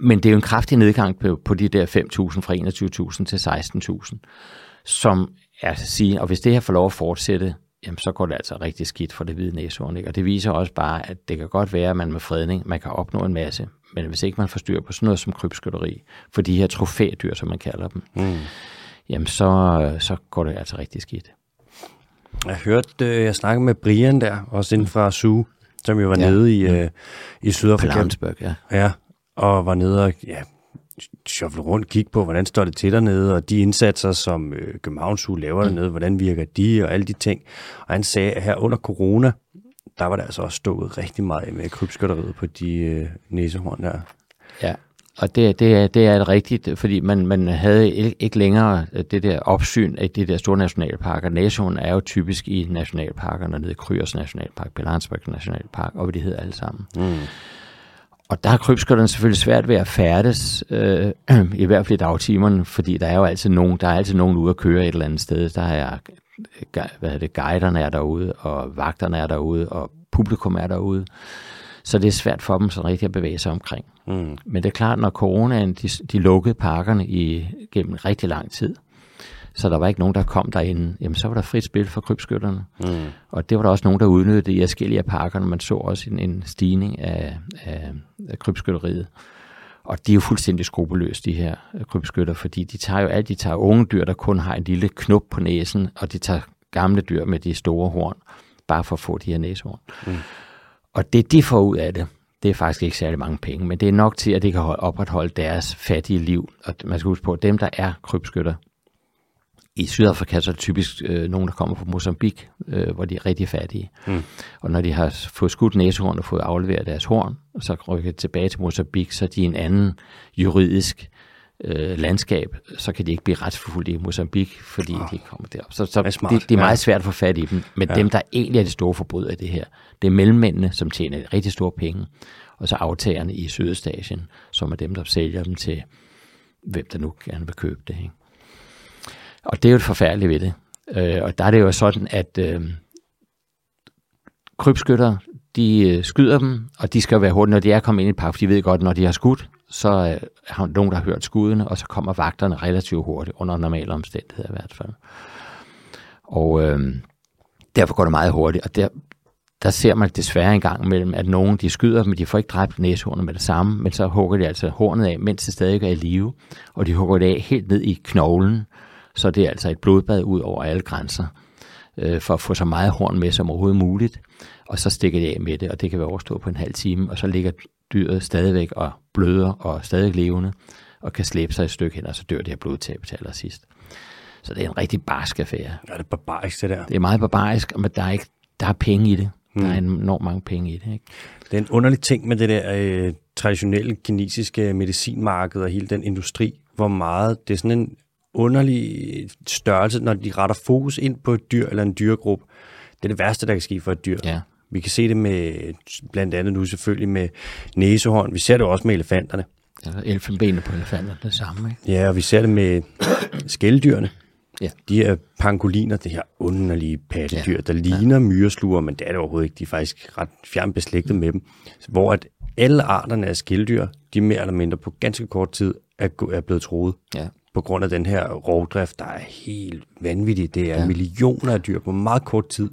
Men det er jo en kraftig nedgang på, på de der 5.000 fra 21.000 til 16.000, som er at sige, og hvis det her får lov at fortsætte, jamen så går det altså rigtig skidt for det hvide næsehorn. Ikke? Og det viser også bare, at det kan godt være, at man med fredning, man kan opnå en masse, men hvis ikke man får styr på sådan noget som krybskytteri, for de her trofædyr, som man kalder dem, mm. jamen så, så går det altså rigtig skidt. Jeg hørte, øh, jeg snakkede med Brian der, også inden fra Su, som jo var ja. nede i, øh, i Sydafrika. ja. Ja, og var nede og ja, shuffle rundt, kigge på, hvordan står det til dernede, og de indsatser, som øh, Københavns laver mm. dernede, hvordan virker de, og alle de ting. Og han sagde, at her under corona, der var der altså også stået rigtig meget med krybskytteriet på de øh, næsehorn der. Ja, og det, det, er, det er rigtigt, fordi man, man havde ikke længere det der opsyn af de der store nationalparker. Næsehorn er jo typisk i nationalparkerne, nede i Kryers Nationalpark, Belansberg Nationalpark, og hvad de hedder alle sammen. Mm. Og der har krybskytterne selvfølgelig svært ved at færdes, øh, i hvert fald i dagtimerne, fordi der er jo altid nogen, der er altid nogen ude at køre et eller andet sted. Der er, hvad er det, guiderne er derude, og vagterne er derude, og publikum er derude. Så det er svært for dem så rigtig at bevæge sig omkring. Mm. Men det er klart, når coronaen, de, de lukkede parkerne i, gennem rigtig lang tid, så der var ikke nogen, der kom derinde, jamen så var der frit spil for krybskytterne. Mm. Og det var der også nogen, der udnyttede i forskellige af parkerne. Man så også en, en stigning af, af, af krybskytteriet. Og de er jo fuldstændig skrupelløse, de her krybskytter, fordi de tager jo alt, de tager unge dyr, der kun har en lille knop på næsen, og de tager gamle dyr med de store horn, bare for at få de her næsehorn. Mm. Og det, de får ud af det, det er faktisk ikke særlig mange penge, men det er nok til, at de kan opretholde deres fattige liv. Og man skal huske på, at dem, der er krybskytter, i Sydafrika så er det typisk øh, nogen, der kommer fra Mozambique, øh, hvor de er rigtig fattige. Mm. Og når de har fået skudt næsehorn og fået afleveret deres horn, og så rykker de tilbage til Mozambique, så er de en anden juridisk øh, landskab, så kan de ikke blive retsforfulgt i Mozambique, fordi oh. de kommer derop. Så, så det, det, det er meget ja. svært at få fat i dem. Men ja. dem, der egentlig er de store forbrydere i det her, det er mellemmændene, som tjener rigtig store penge, og så aftagerne i Sydøstasien, som er dem, der sælger dem til hvem der nu gerne vil købe det. Ikke? Og det er jo et forfærdeligt ved det. Øh, og der er det jo sådan, at øh, krybskytter, de øh, skyder dem, og de skal være hurtige, når de er kommet ind i et park, for de ved godt, når de har skudt, så øh, har nogen, der har hørt skuddene, og så kommer vagterne relativt hurtigt, under normale omstændigheder i hvert fald. Og øh, derfor går det meget hurtigt, og der, der ser man desværre en gang mellem, at nogen de skyder, men de får ikke dræbt næsehornet med det samme, men så hugger de altså hornet af, mens det stadig er i live, og de hugger det af helt ned i knoglen, så det er altså et blodbad ud over alle grænser, øh, for at få så meget horn med som overhovedet muligt, og så stikker det af med det, og det kan være overstået på en halv time, og så ligger dyret stadigvæk og bløder og stadig levende, og kan slæbe sig et stykke hen, og så dør det her blodtab til allersidst. Så det er en rigtig barsk affære. Ja, det er barbarisk, det der. Det er meget barbarisk, men der er, ikke, der er penge i det. Mm. Der er enormt mange penge i det. Ikke? Det er en underlig ting med det der øh, traditionelle kinesiske medicinmarked og hele den industri, hvor meget det er sådan en underlig størrelse, når de retter fokus ind på et dyr eller en dyregruppe. Det er det værste, der kan ske for et dyr. Ja. Vi kan se det med, blandt andet nu selvfølgelig med næsehorn. Vi ser det også med elefanterne. Ja, elfenbenene på elefanter det samme. Ikke? Ja, og vi ser det med skældyrene. Ja. De her pangoliner, det her underlige pattedyr, ja. der ligner ja. myresluger, men det er det overhovedet ikke. De er faktisk ret fjern beslægtet med dem. Hvor at alle arterne af skælddyr, de mere eller mindre på ganske kort tid er, er blevet troet. Ja. På grund af den her rovdrift, der er helt vanvittig. Det er ja. millioner af dyr på meget kort tid.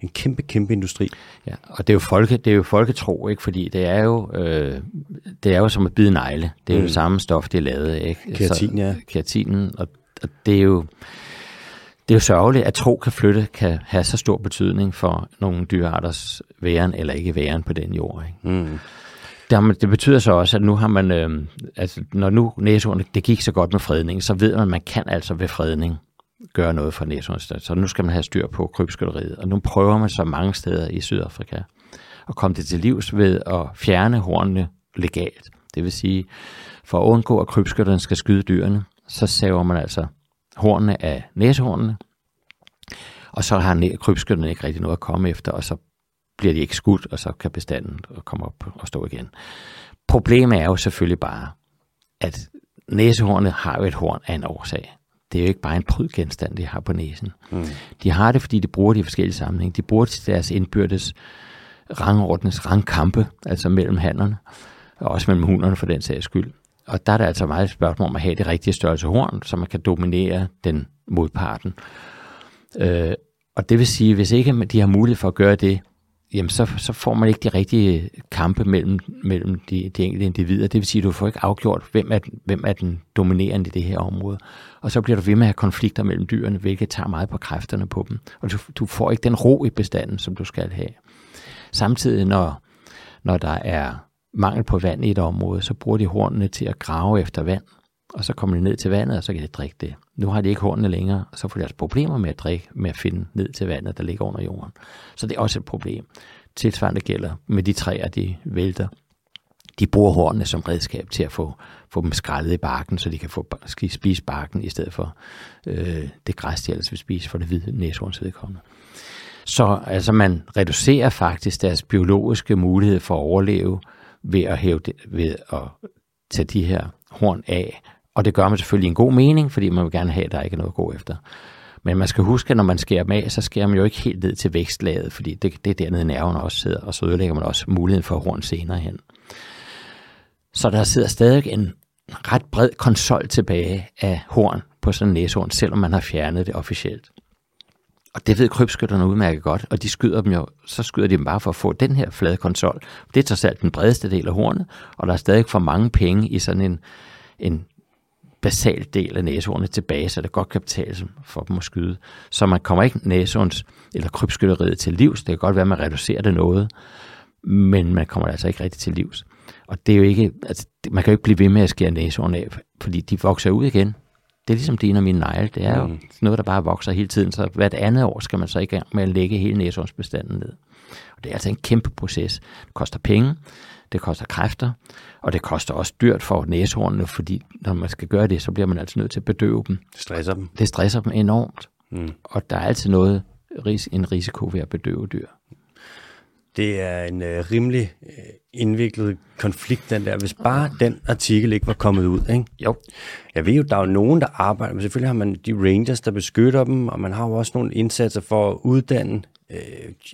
En kæmpe, kæmpe industri. Ja, og det er jo, folke, det er jo folketro, ikke? fordi det er jo, øh, det er jo som at bide negle. Det er jo det samme stof, det er lavet af. Ikke? Keratin, ja. Keratinen, og, og det er jo det er jo sørgeligt, at tro kan flytte, kan have så stor betydning for nogle dyrearters væren eller ikke væren på den jord. Ikke? Mm. Det, har man, det betyder så også, at nu har man, øh, altså når nu næsehornet, det gik så godt med fredning, så ved man, at man kan altså ved fredning gøre noget for næsehornet. Så nu skal man have styr på krybskytteriet, og nu prøver man så mange steder i Sydafrika at komme det til livs ved at fjerne hornene legalt. Det vil sige, for at undgå, at krybskytterne skal skyde dyrene, så saver man altså hornene af næsehornene, og så har krybskytterne ikke rigtig noget at komme efter, og så bliver de ikke skudt, og så kan bestanden komme op og stå igen. Problemet er jo selvfølgelig bare, at næsehornet har jo et horn af en årsag. Det er jo ikke bare en prydgenstand, de har på næsen. Mm. De har det, fordi de bruger det i forskellige sammenhænge. De bruger det til deres indbyrdes rangordnes rangkampe, altså mellem hannerne, og også mellem hunderne for den sags skyld. Og der er der altså meget et spørgsmål om at have det rigtige størrelse horn, så man kan dominere den modparten. Øh, og det vil sige, hvis ikke de har mulighed for at gøre det, jamen så, så får man ikke de rigtige kampe mellem, mellem de, de enkelte individer. Det vil sige, at du får ikke afgjort, hvem er, hvem er den dominerende i det her område. Og så bliver du ved med at have konflikter mellem dyrene, hvilket tager meget på kræfterne på dem. Og du, du får ikke den ro i bestanden, som du skal have. Samtidig, når, når der er mangel på vand i et område, så bruger de hornene til at grave efter vand. Og så kommer de ned til vandet, og så kan de drikke det. Nu har de ikke hornene længere, og så får de altså problemer med at drikke, med at finde ned til vandet, der ligger under jorden. Så det er også et problem. Tilsvarende gælder med de træer, de vælter. De bruger hornene som redskab til at få, få dem skrællet i barken, så de kan få skal spise barken i stedet for øh, det græs, de ellers vil spise for det hvide næsehorns vedkommende. Så altså, man reducerer faktisk deres biologiske mulighed for at overleve ved at, hæve det, ved at tage de her horn af. Og det gør man selvfølgelig en god mening, fordi man vil gerne have, at der ikke er noget at gå efter. Men man skal huske, at når man skærer dem af, så skærer man jo ikke helt ned til vækstlaget, fordi det, det er dernede nerven også sidder, og så ødelægger man også muligheden for horn senere hen. Så der sidder stadig en ret bred konsol tilbage af horn på sådan en næsehorn, selvom man har fjernet det officielt. Og det ved krybskytterne udmærket godt, og de skyder dem jo, så skyder de dem bare for at få den her flade konsol. Det er trods alt den bredeste del af hornet, og der er stadig for mange penge i sådan en, en basal del af næsehornet tilbage, så det godt kan betale sig for dem at skyde. Så man kommer ikke næsehorns eller krybskytteriet til livs. Det kan godt være, at man reducerer det noget, men man kommer altså ikke rigtig til livs. Og det er jo ikke, altså, man kan jo ikke blive ved med at skære næsehorn af, fordi de vokser ud igen. Det er ligesom dine og mine negle. Det er jo Mm. noget, der bare vokser hele tiden. Så hvert andet år skal man så i gang med at lægge hele næsehornsbestanden ned. Og det er altså en kæmpe proces. Det koster penge, det koster kræfter, og det koster også dyrt for næsehornene, fordi når man skal gøre det, så bliver man altså nødt til at bedøve dem. Det stresser dem. Det stresser dem enormt, Mm. og der er altid noget, en risiko ved at bedøve dyr. Det er en øh, rimelig øh, indviklet konflikt, den der. Hvis bare den artikel ikke var kommet ud, ikke? Jo. Jeg ved jo, der er jo nogen, der arbejder, men selvfølgelig har man de rangers, der beskytter dem, og man har jo også nogle indsatser for at uddanne øh,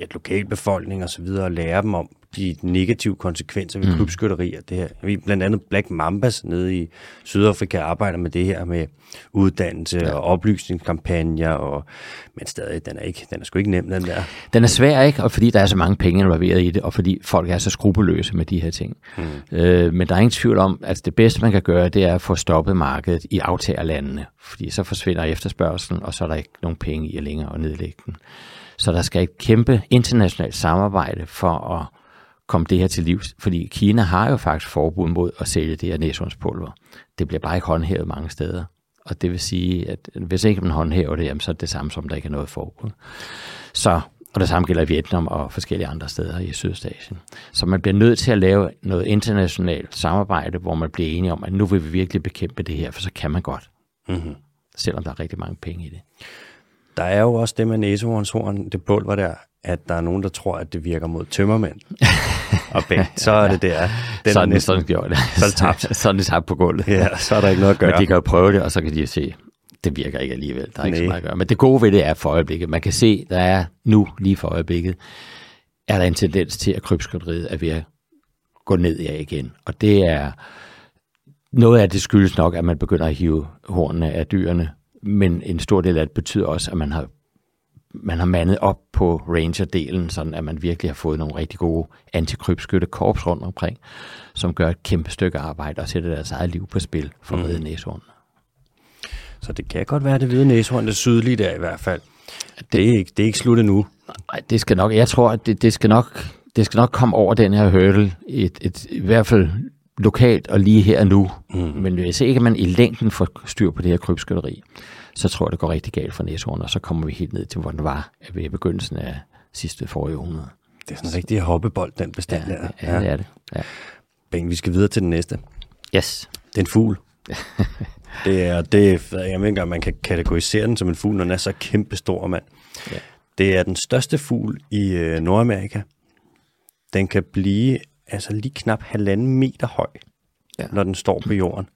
ja, lokalbefolkning og så videre, og lære dem om de negative konsekvenser ved mm. krybskytteri og det her. Ved, blandt andet Black Mambas nede i Sydafrika arbejder med det her med uddannelse ja. og oplysningskampagner, og, men stadig, den er, ikke, den er sgu ikke nem, den der. Den er svær, ikke? Og fordi der er så mange penge involveret i det, og fordi folk er så skrupelløse med de her ting. Mm. Øh, men der er ingen tvivl om, at det bedste, man kan gøre, det er at få stoppet markedet i aftagerlandene. Fordi så forsvinder efterspørgselen, og så er der ikke nogen penge i at længere at nedlægge den. Så der skal et kæmpe internationalt samarbejde for at komme det her til livs. Fordi Kina har jo faktisk forbud mod at sælge det her næsehornspulver. Det bliver bare ikke håndhævet mange steder. og det vil sige, at hvis ikke man håndhæver det, jamen, så er det det samme som, der ikke er noget forbud. Så og det samme gælder Vietnam og forskellige andre steder i Sydøstasien. Så man bliver nødt til at lave noget internationalt samarbejde, hvor man bliver enige om, at nu vil vi virkelig bekæmpe det her, for så kan man godt. Mm-hmm. Selvom der er rigtig mange penge i det. Der er jo også det med næsehornshorn, det pulver der, at der er nogen, der tror, at det virker mod tømmermænd. og bæk, så er det der. Den sådan, er næsten, sådan gjort det. Så er det tabt. sådan er det tabt på gulvet. Ja, så er der ikke noget at gøre. Men de kan jo prøve det, og så kan de jo se, det virker ikke alligevel. Der er ikke Nej. så meget at gøre. Men det gode ved det er for øjeblikket. Man kan se, der er nu lige for øjeblikket, er der en tendens til, at krybskytteriet er ved at gå ned i igen. Og det er noget af det skyldes nok, at man begynder at hive hornene af dyrene, men en stor del af det betyder også, at man har man har mandet op på ranger-delen, sådan at man virkelig har fået nogle rigtig gode antikrybskytte korps rundt omkring, som gør et kæmpe stykke arbejde og sætter deres eget liv på spil for at mm. næsehornene. Så det kan godt være det hvide næsehorn, det sydlige der i hvert fald. Det er ikke, det er ikke slut endnu. Nej, det skal nok, jeg tror, at det, det, skal nok, det skal nok komme over den her hurdle, et, et, i hvert fald lokalt og lige her og nu. Mm. Men hvis ikke man i længden får styr på det her krybskytteri, så tror jeg, det går rigtig galt for næsehorn, og så kommer vi helt ned til, hvor den var ved begyndelsen af sidste forrige århundrede. Det er sådan en rigtig hoppebold, den bestand ja, der. Ja, ja, det er det. Ja. Ben, vi skal videre til den næste. Yes. Det er en fugl. det er, det er, jeg mener, man kan kategorisere den som en fugl, når den er så kæmpestor, mand. Ja. Det er den største fugl i øh, Nordamerika. Den kan blive altså lige knap halvanden meter høj, ja. når den står på jorden.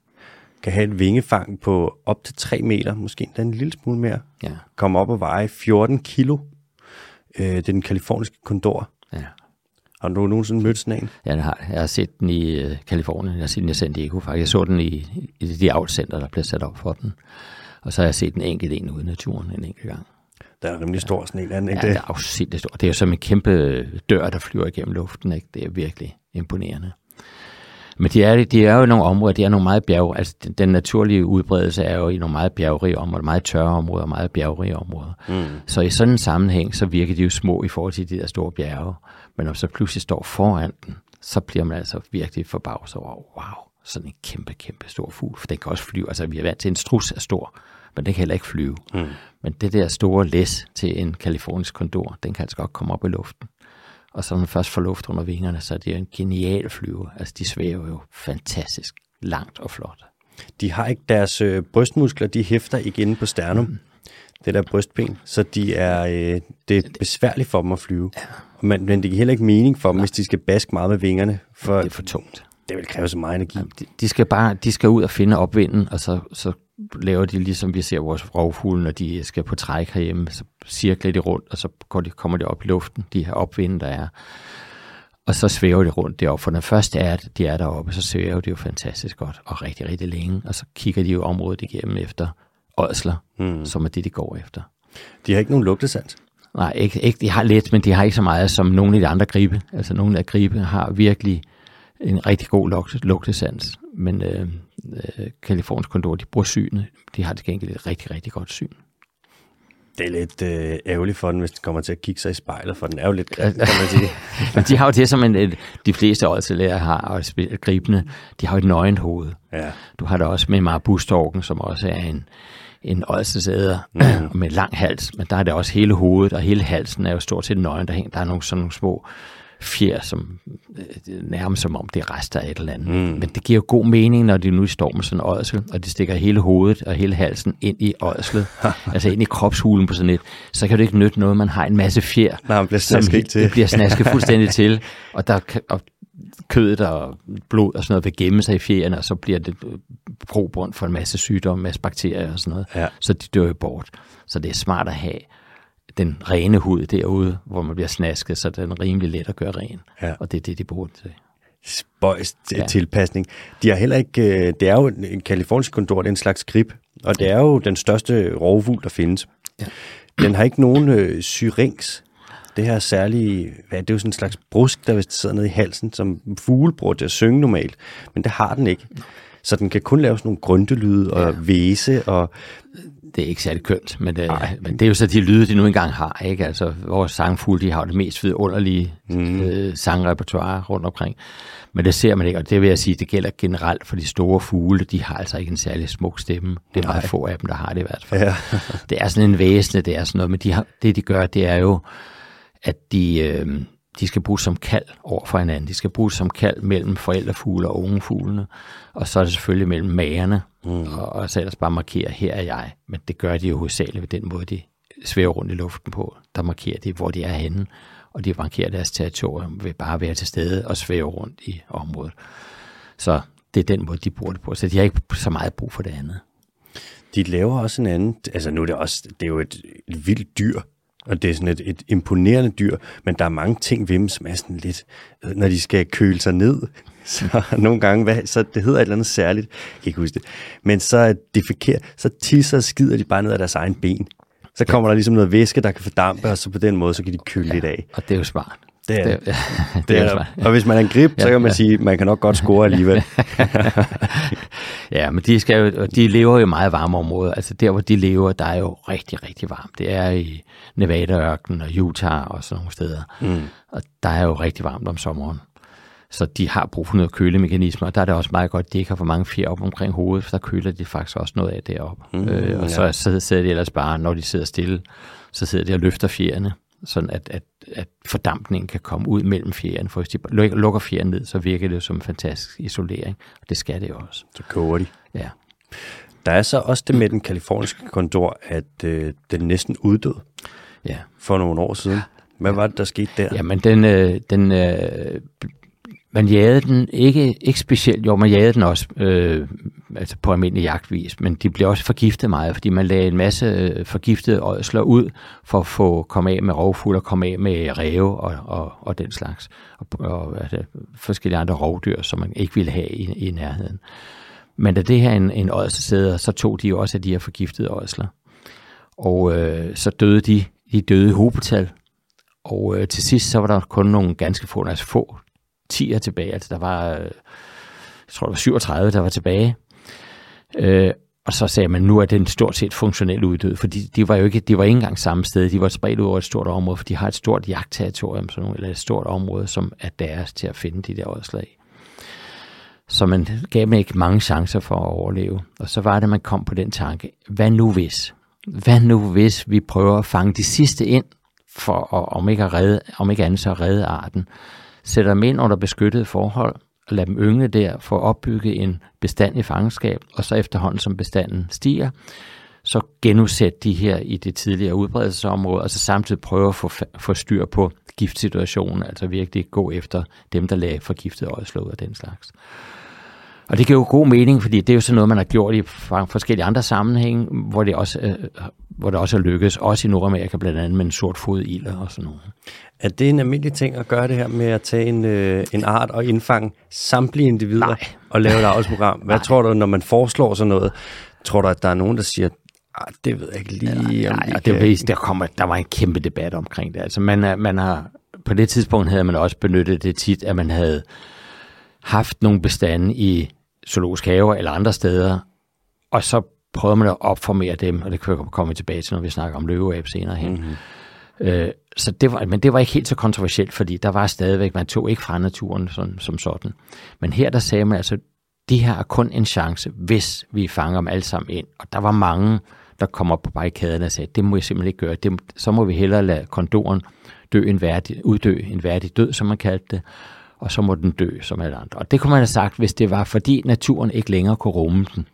Kan have et vingefang på op til 3 meter, måske endda en lille smule mere. Ja. Kommer op og veje 14 kilo. Øh, det er den kaliforniske kondor. Ja. Har du nogensinde mødt sådan en? Ja, jeg har. Jeg har set den i Kalifornien. Jeg har set den i San Diego faktisk. Jeg så den i, i de avlscenter, der blev sat op for den. Og så har jeg set den enkelt en ude i naturen en enkelt gang. Der er rimelig stor sådan en anden, ikke ja, det? er afsindigt stor. Det er jo som en kæmpe dør, der flyver igennem luften. Ikke? Det er virkelig imponerende. Men de er, de er jo nogle områder, de er nogle meget bjerg, altså den, den naturlige udbredelse er jo i nogle meget bjergrige områder, meget tørre områder, meget bjergrige områder. Mm. Så i sådan en sammenhæng, så virker de jo små i forhold til de der store bjerge. Men når så pludselig står foran den, så bliver man altså virkelig forbavset over, wow, sådan en kæmpe, kæmpe stor fugl. For den kan også flyve, altså vi er vant til, en strus er stor, men den kan heller ikke flyve. Mm. Men det der store læs til en kalifornisk kondor, den kan altså godt komme op i luften. Og så når man først får luft under vingerne, så er det en genial flyver. Altså de svæver jo fantastisk langt og flot. De har ikke deres øh, brystmuskler, de hæfter ikke inde på sternum. Mm. Det der brystben, så de er, øh, det er besværligt for dem at flyve. Ja. Men, men det giver heller ikke mening for dem, Nej. hvis de skal baske meget med vingerne. For det er for tungt. Det vil kræve så meget energi. Ja, de, de, skal bare de skal ud og finde opvinden, og så, så laver de ligesom vi ser vores rovfugle, når de skal på træk herhjemme, så cirkler de rundt, og så går de, kommer de op i luften, de her opvinde, der er. Og så svæver de rundt deroppe, for når først er, de er deroppe, så svæver de jo fantastisk godt, og rigtig, rigtig længe, og så kigger de jo området igennem efter ådsler, mm. som er det, de går efter. De har ikke nogen lugtesans? Nej, ikke, ikke, de har lidt, men de har ikke så meget som nogle af de andre gribe. Altså nogle af gribe har virkelig en rigtig god lugt, lugtesans, men øh, øh, Kaliforniens de bruger synet. De har til gengæld et rigtig, rigtig godt syn. Det er lidt øh, ærgerligt for den, hvis den kommer til at kigge sig i spejlet, for den er jo lidt grim, kan man sige. Men de har jo det, som en, et, de fleste ådselærer har, og gribende, de har jo et nøgent hoved. Ja. Du har det også med Marbustorken, som også er en, en ådselsæder mm. med lang hals, men der er det også hele hovedet, og hele halsen er jo stort set nøgen, der, hænger, der er nogle sådan nogle små fjer, som øh, nærmest som om det er rester af et eller andet. Mm. Men det giver jo god mening, når de nu står med sådan en ådsel, og de stikker hele hovedet og hele halsen ind i ådslet, altså ind i kropshulen på sådan et, så kan det ikke nytte noget, man har en masse fjer, Nej, man bliver snasket til. Det bliver snasket fuldstændig til, og der og kødet og blod og sådan noget vil gemme sig i fjerne, og så bliver det grobund for en masse sygdomme, en masse bakterier og sådan noget. Ja. Så de dør jo bort. Så det er smart at have den rene hud derude, hvor man bliver snasket, så den er rimelig let at gøre ren. Ja. Og det er det, de bruger til. Spøjs ja. tilpasning. De har heller ikke, øh, det er jo en kalifornisk kondor, det er en slags grib, og det er jo den største rovfugl, der findes. Ja. Den har ikke nogen øh, syrings. Det her særlige, hvad, det er jo sådan en slags brusk, der vist sidder nede i halsen, som fugle bruger til at synge normalt, men det har den ikke. Så den kan kun lave sådan nogle grundelyde og ja. væse og det er ikke særlig kønt, men det, men det er jo så de lyde, de nu engang har. Ikke? Altså, vores sangfugle, de har det mest vidunderlige mm. øh, sangrepertoire rundt omkring. Men det ser man ikke, og det vil jeg sige, det gælder generelt for de store fugle. De har altså ikke en særlig smuk stemme. Det er meget få af dem, der har det i hvert fald. Ja. det er sådan en væsne, det er sådan noget, men de har, det de gør, det er jo, at de, øh, de skal bruges som kald over for hinanden. De skal bruges som kald mellem forældrefugle og ungefuglene. Og så er det selvfølgelig mellem magerne. Mm. Og, og så ellers bare markere, her er jeg. Men det gør de jo hovedsageligt ved den måde, de svæver rundt i luften på. Der markerer de, hvor de er henne. Og de markerer deres territorium ved bare at være til stede og svæve rundt i området. Så det er den måde, de bruger det på. Så de har ikke så meget brug for det andet. De laver også en anden, altså nu er det også, det er jo et, et vildt dyr, og det er sådan et, et imponerende dyr, men der er mange ting ved dem, som er sådan lidt, øh, når de skal køle sig ned, så nogle gange, hvad, så det hedder et eller andet særligt, jeg kan ikke huske det, men så defekerer, så tisser og skider de bare ned af deres egen ben. Så kommer der ligesom noget væske, der kan fordampe, og så på den måde, så kan de køle ja, lidt af. Og det er jo smart. Det er, det, det, det er, er Og hvis man er en grip, så kan man ja. sige, at man kan nok godt score alligevel. ja, men de, skal jo, de lever jo i meget varme områder. Altså der, hvor de lever, der er jo rigtig, rigtig varmt. Det er i Nevada-ørkenen og Utah og sådan nogle steder. Mm. Og der er jo rigtig varmt om sommeren. Så de har brug for noget kølemekanismer, og der er det også meget godt, at de ikke har for mange fjer op omkring hovedet, for der køler de faktisk også noget af deroppe. Mm, øh, og ja. så, så sidder de ellers bare, når de sidder stille, så sidder de og løfter fjerne sådan at, at, at fordampningen kan komme ud mellem fjeren. For hvis de lukker fjeren ned, så virker det som en fantastisk isolering, og det skal det jo også. Så koger de. Ja. Der er så også det med den kaliforniske kondor, at øh, den næsten uddød ja. for nogle år siden. Hvad var det, der skete der? Jamen, den, øh, den øh, man jagede den ikke, ikke specielt, jo, man jagede den også øh, altså på almindelig jagtvis, men de blev også forgiftet meget, fordi man lagde en masse øh, forgiftede ådsler ud for at få komme af med rovfugle og komme af med ræve og, og, og den slags, og, og altså, forskellige andre rovdyr, som man ikke ville have i, i nærheden. Men da det her en, en ådselsæder, så tog de jo også af de her forgiftede ådsler. Og øh, så døde de, de døde i hobetal, og øh, til sidst så var der kun nogle ganske få, altså få 10'er tilbage. Altså der var, øh, jeg tror, der var 37, der var tilbage. Øh, og så sagde man, nu er den stort set funktionelt uddød, fordi de var jo ikke, de var ikke engang samme sted, de var spredt ud over et stort område, for de har et stort jagtterritorium, sådan, eller et stort område, som er deres til at finde de der ådslag. Så man gav dem ikke mange chancer for at overleve. Og så var det, man kom på den tanke, hvad nu hvis? Hvad nu hvis vi prøver at fange de sidste ind, for at, om ikke, at redde, om ikke andet så at redde arten? Sætter dem ind under beskyttede forhold, og lader dem yngle der for at opbygge en bestand i fangenskab, og så efterhånden som bestanden stiger, så genudsætte de her i det tidligere udbredelsesområde, og så samtidig prøve at få, få styr på giftsituationen, altså virkelig gå efter dem, der lagde forgiftet øjeslået og den slags. Og det giver jo god mening, fordi det er jo sådan noget, man har gjort i forskellige andre sammenhænge, hvor det også, øh, hvor det også er lykkedes, også i Nordamerika blandt andet med en sort fodilder og sådan noget. Er det en almindelig ting at gøre det her med at tage en, øh, en art og indfange samtlige individer Nej. og lave et avlsprogram? Hvad Nej. tror du, når man foreslår sådan noget? Tror du, at der er nogen, der siger, ah, det ved jeg ikke lige, ja, om nej, det, kan... der, kommer, der var en kæmpe debat omkring det. Altså man, man har, på det tidspunkt havde man også benyttet det tit, at man havde haft nogle bestande i zoologiske haver eller andre steder, og så prøvede man at opformere dem, og det kan vi komme tilbage til, når vi snakker om løveab senere hen. Mm-hmm. Øh, så det var, men det var ikke helt så kontroversielt, fordi der var stadigvæk, man tog ikke fra naturen som, som sådan. Men her der sagde man altså, de her er kun en chance, hvis vi fanger dem alle sammen ind. Og der var mange, der kom op på barrikaderne og sagde, det må jeg simpelthen ikke gøre. Det, så må vi hellere lade kondoren dø en værdig, uddø en værdig død, som man kaldte det, og så må den dø som alle andre. Og det kunne man have sagt, hvis det var fordi naturen ikke længere kunne rumme den.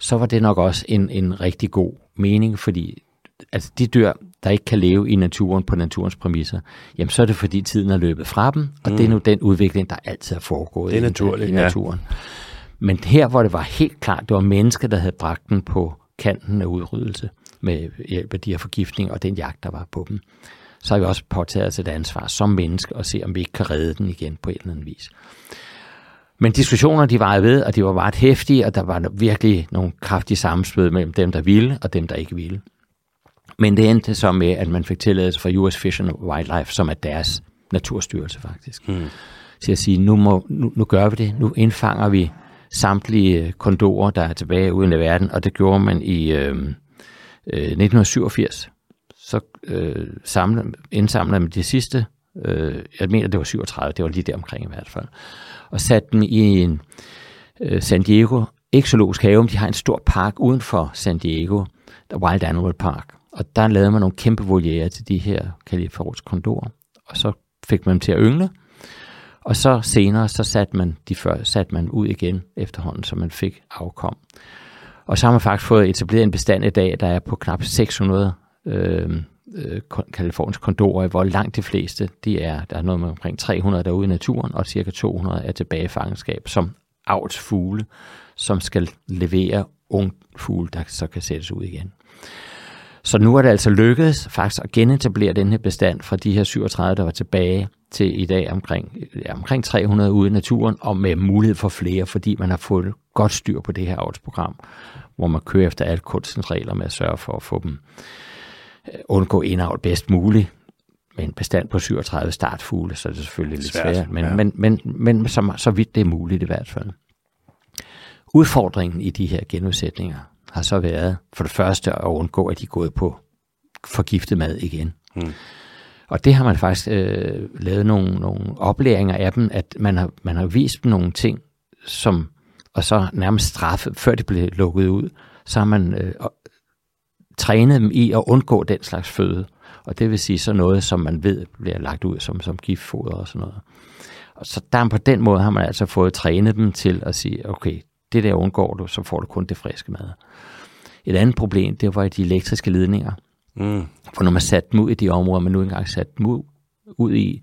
Så var det nok også en, en rigtig god mening, fordi altså de dyr, der ikke kan leve i naturen på naturens præmisser, jamen så er det fordi tiden er løbet fra dem, og mm. det er nu den udvikling, der altid har foregået det er naturligt, i, i naturen. Ja. Men her, hvor det var helt klart, det var mennesker, der havde bragt den på kanten af udryddelse med hjælp af de her forgiftninger og den jagt, der var på dem, så har vi også påtaget os et ansvar som menneske og se, om vi ikke kan redde den igen på en eller anden vis. Men diskussioner, de var ved, og de var meget hæftige, og der var virkelig nogle kraftige sammenstød mellem dem, der ville, og dem, der ikke ville. Men det endte så med, at man fik tilladelse fra US Fish and Wildlife, som er deres naturstyrelse faktisk, mm. til at sige, nu, må, nu, nu gør vi det, nu indfanger vi samtlige kondorer, der er tilbage uden i verden, og det gjorde man i øh, øh, 1987. Så øh, samler, indsamler man de sidste, øh, jeg mener det var 37, det var lige der omkring i hvert fald, og satte dem i en øh, San Diego ekologisk have, de har en stor park uden for San Diego, der Wild Animal Park. Og der lavede man nogle kæmpe voliere til de her Californias kondorer. Og så fik man dem til at yngle. Og så senere, så satte man, de før, satte man ud igen efterhånden, så man fik afkom. Og så har man faktisk fået etableret en bestand i dag, der er på knap 600 Øhm, øh, Kaliforniens kondorer, hvor langt de fleste, de er, der er noget med omkring 300 derude i naturen, og cirka 200 er tilbage i fangenskab som avlsfugle, som skal levere ung fugle, der så kan sættes ud igen. Så nu er det altså lykkedes faktisk at genetablere den her bestand fra de her 37, der var tilbage til i dag omkring, ja, omkring 300 ude i naturen, og med mulighed for flere, fordi man har fået godt styr på det her avlsprogram, hvor man kører efter alle kunstens regler med at sørge for at få dem undgå indavl bedst muligt, med en bestand på 37 startfugle, så er det selvfølgelig lidt svært, svært men, ja. men, men, men så, så vidt det er muligt i hvert fald. Udfordringen i de her genudsætninger har så været for det første at undgå, at de er gået på forgiftet mad igen. Mm. Og det har man faktisk øh, lavet nogle, nogle oplæringer af dem, at man har, man har vist dem nogle ting, som, og så nærmest straffe, før de blev lukket ud, så har man øh, trænet dem i at undgå den slags føde. Og det vil sige så noget, som man ved bliver lagt ud som, som giftfoder og sådan noget. Og så der på den måde har man altså fået trænet dem til at sige, okay, det der undgår du, så får du kun det friske mad. Et andet problem, det var de elektriske ledninger. Mm. For når man satte dem ud i de områder, man nu engang satte dem ud, ud i,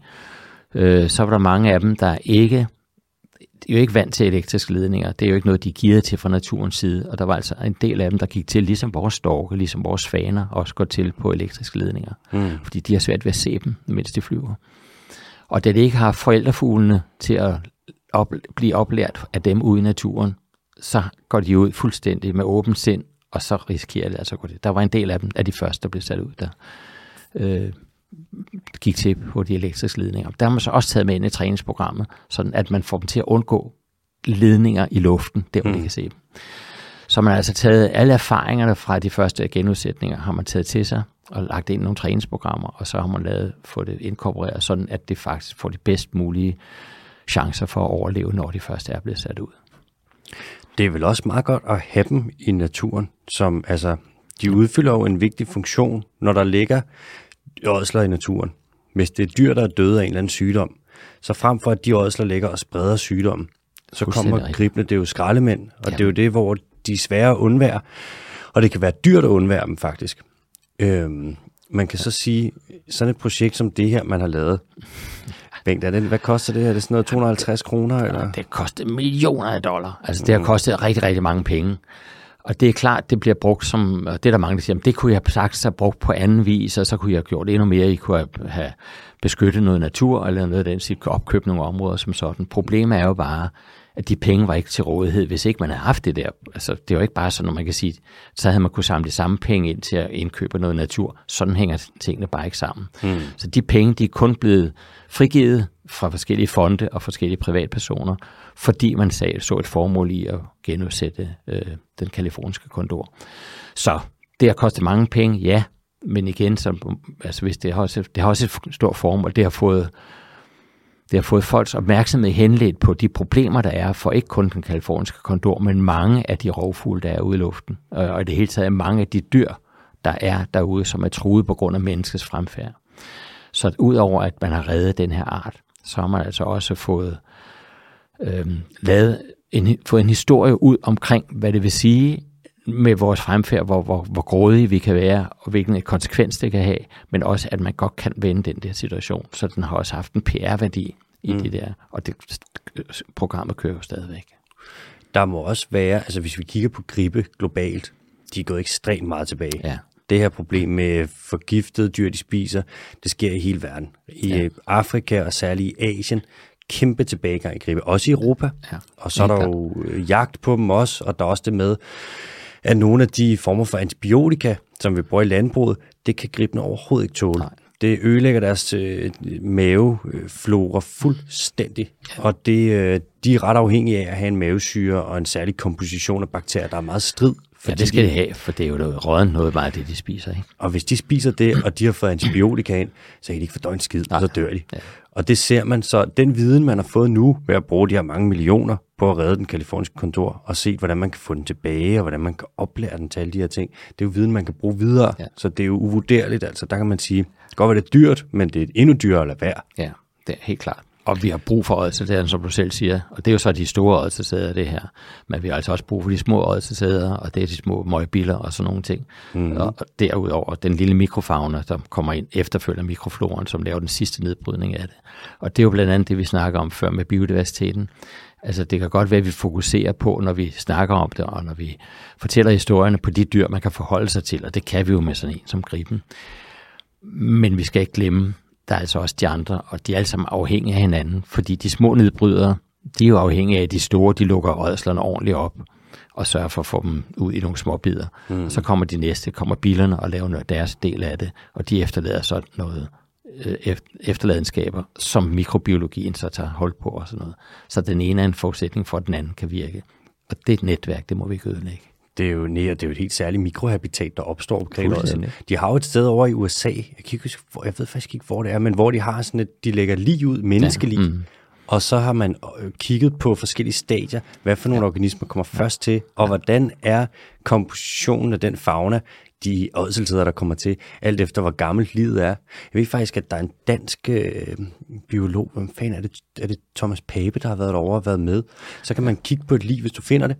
øh, så var der mange af dem, der ikke de er jo ikke vant til elektriske ledninger. Det er jo ikke noget, de giver til fra naturens side. Og der var altså en del af dem, der gik til, ligesom vores storke, ligesom vores faner, også går til på elektriske ledninger. Mm. Fordi de har svært ved at se dem, mens de flyver. Og da de ikke har forældrefuglene til at op, blive oplært af dem ude i naturen, så går de ud fuldstændig med åbent sind, og så risikerer det altså at gå det. Der var en del af dem, af de første, der blev sat ud, der øh, gik til på de elektriske ledninger. Der har man så også taget med ind i træningsprogrammet, sådan at man får dem til at undgå ledninger i luften, der hvor mm. de kan se dem. Så man har altså taget alle erfaringerne fra de første genudsætninger, har man taget til sig og lagt ind i nogle træningsprogrammer, og så har man lavet, få det inkorporeret, sådan at det faktisk får de bedst mulige chancer for at overleve, når de første er blevet sat ud det er vel også meget godt at have dem i naturen, som altså, de udfylder jo en vigtig funktion, når der ligger ådsler i naturen. Hvis det er dyr, der er døde af en eller anden sygdom, så frem for at de ådsler ligger og spreder sygdommen, så kommer gribende, det er jo skraldemænd, og ja. det er jo det, hvor de er svære at undvære, og det kan være dyrt at undvære dem faktisk. Øhm, man kan ja. så sige, sådan et projekt som det her, man har lavet, Bengt, er det, hvad koster det? Er det sådan noget 250 kroner? Eller? Det koster millioner af dollar. Altså, det har mm. kostet rigtig, rigtig mange penge. Og det er klart, det bliver brugt som, og det er der mange, der siger, det kunne jeg sagt have brugt på anden vis, og så kunne jeg have gjort endnu mere. I kunne have beskyttet noget natur, eller noget af den, så I kunne opkøbe nogle områder som sådan. Problemet er jo bare, at de penge var ikke til rådighed, hvis ikke man havde haft det der. Altså, det var ikke bare sådan, at man kan sige, så havde man kunne samle de samme penge ind til at indkøbe noget natur. Sådan hænger tingene bare ikke sammen. Mm. Så de penge, de er kun blevet frigivet fra forskellige fonde og forskellige privatpersoner, fordi man sagde, så et formål i at genudsætte øh, den kaliforniske kondor. Så det har kostet mange penge, ja, men igen, så, altså hvis det, har også, det har også et stort formål. Det har fået det har fået folks opmærksomhed henledt på de problemer, der er for ikke kun den kaliforniske kondor, men mange af de rovfugle, der er ude i luften. Og i det hele taget mange af de dyr, der er derude, som er truet på grund af menneskets fremfærd. Så udover at man har reddet den her art, så har man altså også fået øhm, lavet en, fået en historie ud omkring, hvad det vil sige med vores fremfærd, hvor, hvor, hvor grådige vi kan være, og hvilken konsekvens det kan have, men også at man godt kan vende den der situation. Så den har også haft en PR-værdi i mm. det der, og det programmet kører jo stadigvæk. Der må også være, altså hvis vi kigger på gribe globalt, de er gået ekstremt meget tilbage. Ja. Det her problem med forgiftede dyr, de spiser, det sker i hele verden. I ja. Afrika og særligt i Asien, kæmpe tilbagegang i gribe, også i Europa. Ja. Og så er der jo jagt på dem også, og der er også det med, at nogle af de former for antibiotika, som vi bruger i landbruget, det kan gribene overhovedet ikke tåle. Nej. Det ødelægger deres øh, maveflora fuldstændig, og det, øh, de er ret afhængige af at have en mavesyre og en særlig komposition af bakterier, der er meget strid. Ja, det skal de have, for det er jo noget råden noget meget det, de spiser. Ikke? Og hvis de spiser det, og de har fået antibiotika ind, så kan de ikke fordøje en skid, og så dør de. Ja. Og det ser man så, den viden, man har fået nu ved at bruge de her mange millioner på at redde den kaliforniske kontor, og se, hvordan man kan få den tilbage, og hvordan man kan oplære den til alle de her ting, det er jo viden, man kan bruge videre. Ja. Så det er jo uvurderligt. Altså, der kan man sige, godt være det er dyrt, men det er endnu dyrere at lade være. Ja, det er helt klart. Og vi har brug for ådselsæder, som du selv siger. Og det er jo så de store ådselsæder, det her. Men vi har altså også brug for de små ådselsæder, og det er de små møgbiller og sådan nogle ting. Mm-hmm. Og derudover den lille mikrofauna, der kommer ind efterfølger mikrofloren, som laver den sidste nedbrydning af det. Og det er jo blandt andet det, vi snakker om før med biodiversiteten. Altså det kan godt være, at vi fokuserer på, når vi snakker om det, og når vi fortæller historierne på de dyr, man kan forholde sig til, og det kan vi jo med sådan en som griben. Men vi skal ikke glemme, der er altså også de andre, og de er alle sammen afhængige af hinanden, fordi de små nedbrydere, de er jo afhængige af, at de store, de lukker ådslerne ordentligt op og sørger for at få dem ud i nogle små bidder. Mm. Så kommer de næste, kommer bilerne og laver noget deres del af det, og de efterlader så noget øh, efterladenskaber, som mikrobiologien så tager hold på og sådan noget. Så den ene er en forudsætning for, at den anden kan virke. Og det er et netværk, det må vi ikke ødelægge. Det er jo, nej, det er jo et helt særligt mikrohabitat, der opstår omkring Fuldstændig. De har jo et sted over i USA, jeg, kan ikke huske, hvor, jeg ved faktisk ikke, hvor det er, men hvor de har sådan et, de lægger lige ud, menneskelig, ja. mm. og så har man øh, kigget på forskellige stadier, hvad for nogle ja. organismer kommer først til, og ja. hvordan er kompositionen af den fauna, de ådselsæder, der kommer til, alt efter hvor gammelt livet er. Jeg ved faktisk, at der er en dansk øh, biolog, hvem fanden er det, er det Thomas Pape, der har været derovre og været med. Så kan man kigge på et liv, hvis du finder det,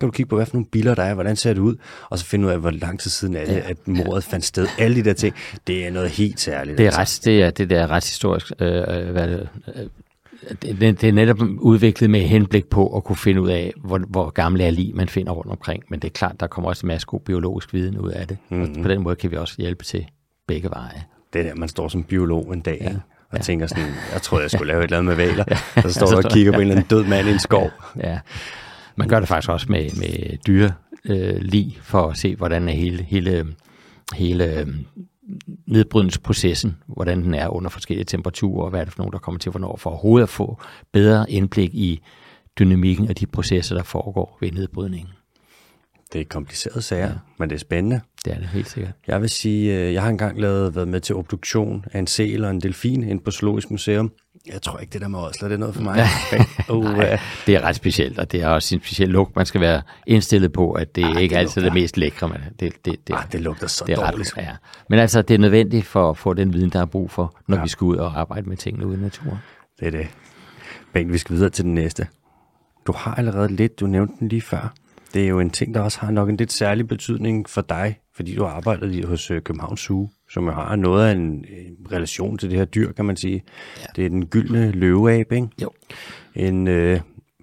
kan du kigge på, hvad for nogle billeder der er, hvordan ser det ud, og så finde ud af, hvor lang tid siden er det, at mordet fandt sted. Alle de der ting, det er noget helt særligt. Det er, ret, det er det der retshistorisk, øh, hvad det, øh, det, det er netop udviklet med henblik på at kunne finde ud af, hvor, hvor gamle er lige man finder rundt omkring. Men det er klart, der kommer også en masse god biologisk viden ud af det. Mm-hmm. Og på den måde kan vi også hjælpe til begge veje. Det er der, man står som biolog en dag, ja. og ja. tænker sådan, jeg troede, jeg skulle lave et eller andet med valer. ja. Så står du og kigger på en eller anden død mand i en skov. Ja. Man gør det faktisk også med, med dyre øh, lige for at se, hvordan er hele, hele, hele øh, nedbrydningsprocessen, hvordan den er under forskellige temperaturer, og hvad er det for nogen, der kommer til hvornår, for overhovedet at få bedre indblik i dynamikken af de processer, der foregår ved nedbrydningen. Det er komplicerede sager, ja. men det er spændende. Det er det helt sikkert. Jeg vil sige, øh, jeg har engang lavet, været med til obduktion af en sæl og en delfin ind på Zoologisk Museum. Jeg tror ikke, det der med ådsler, det er noget for mig. uh, Nej, det er ret specielt, og det er også en speciel lugt. Man skal være indstillet på, at det Arh, ikke det altid er det mest lækre. Men det, det, det, Arh, det lugter så det er dårligt. Ret, ja. Men altså, det er nødvendigt for at få den viden, der er brug for, når ja. vi skal ud og arbejde med tingene ude i naturen. Det er det. Bengt, vi skal videre til den næste. Du har allerede lidt, du nævnte den lige før. Det er jo en ting, der også har nok en lidt særlig betydning for dig, fordi du arbejder lige hos øh, København Zoo, som har noget af en, relation til det her dyr, kan man sige. Ja. Det er den gyldne løveabe, ikke? Jo. En, øh,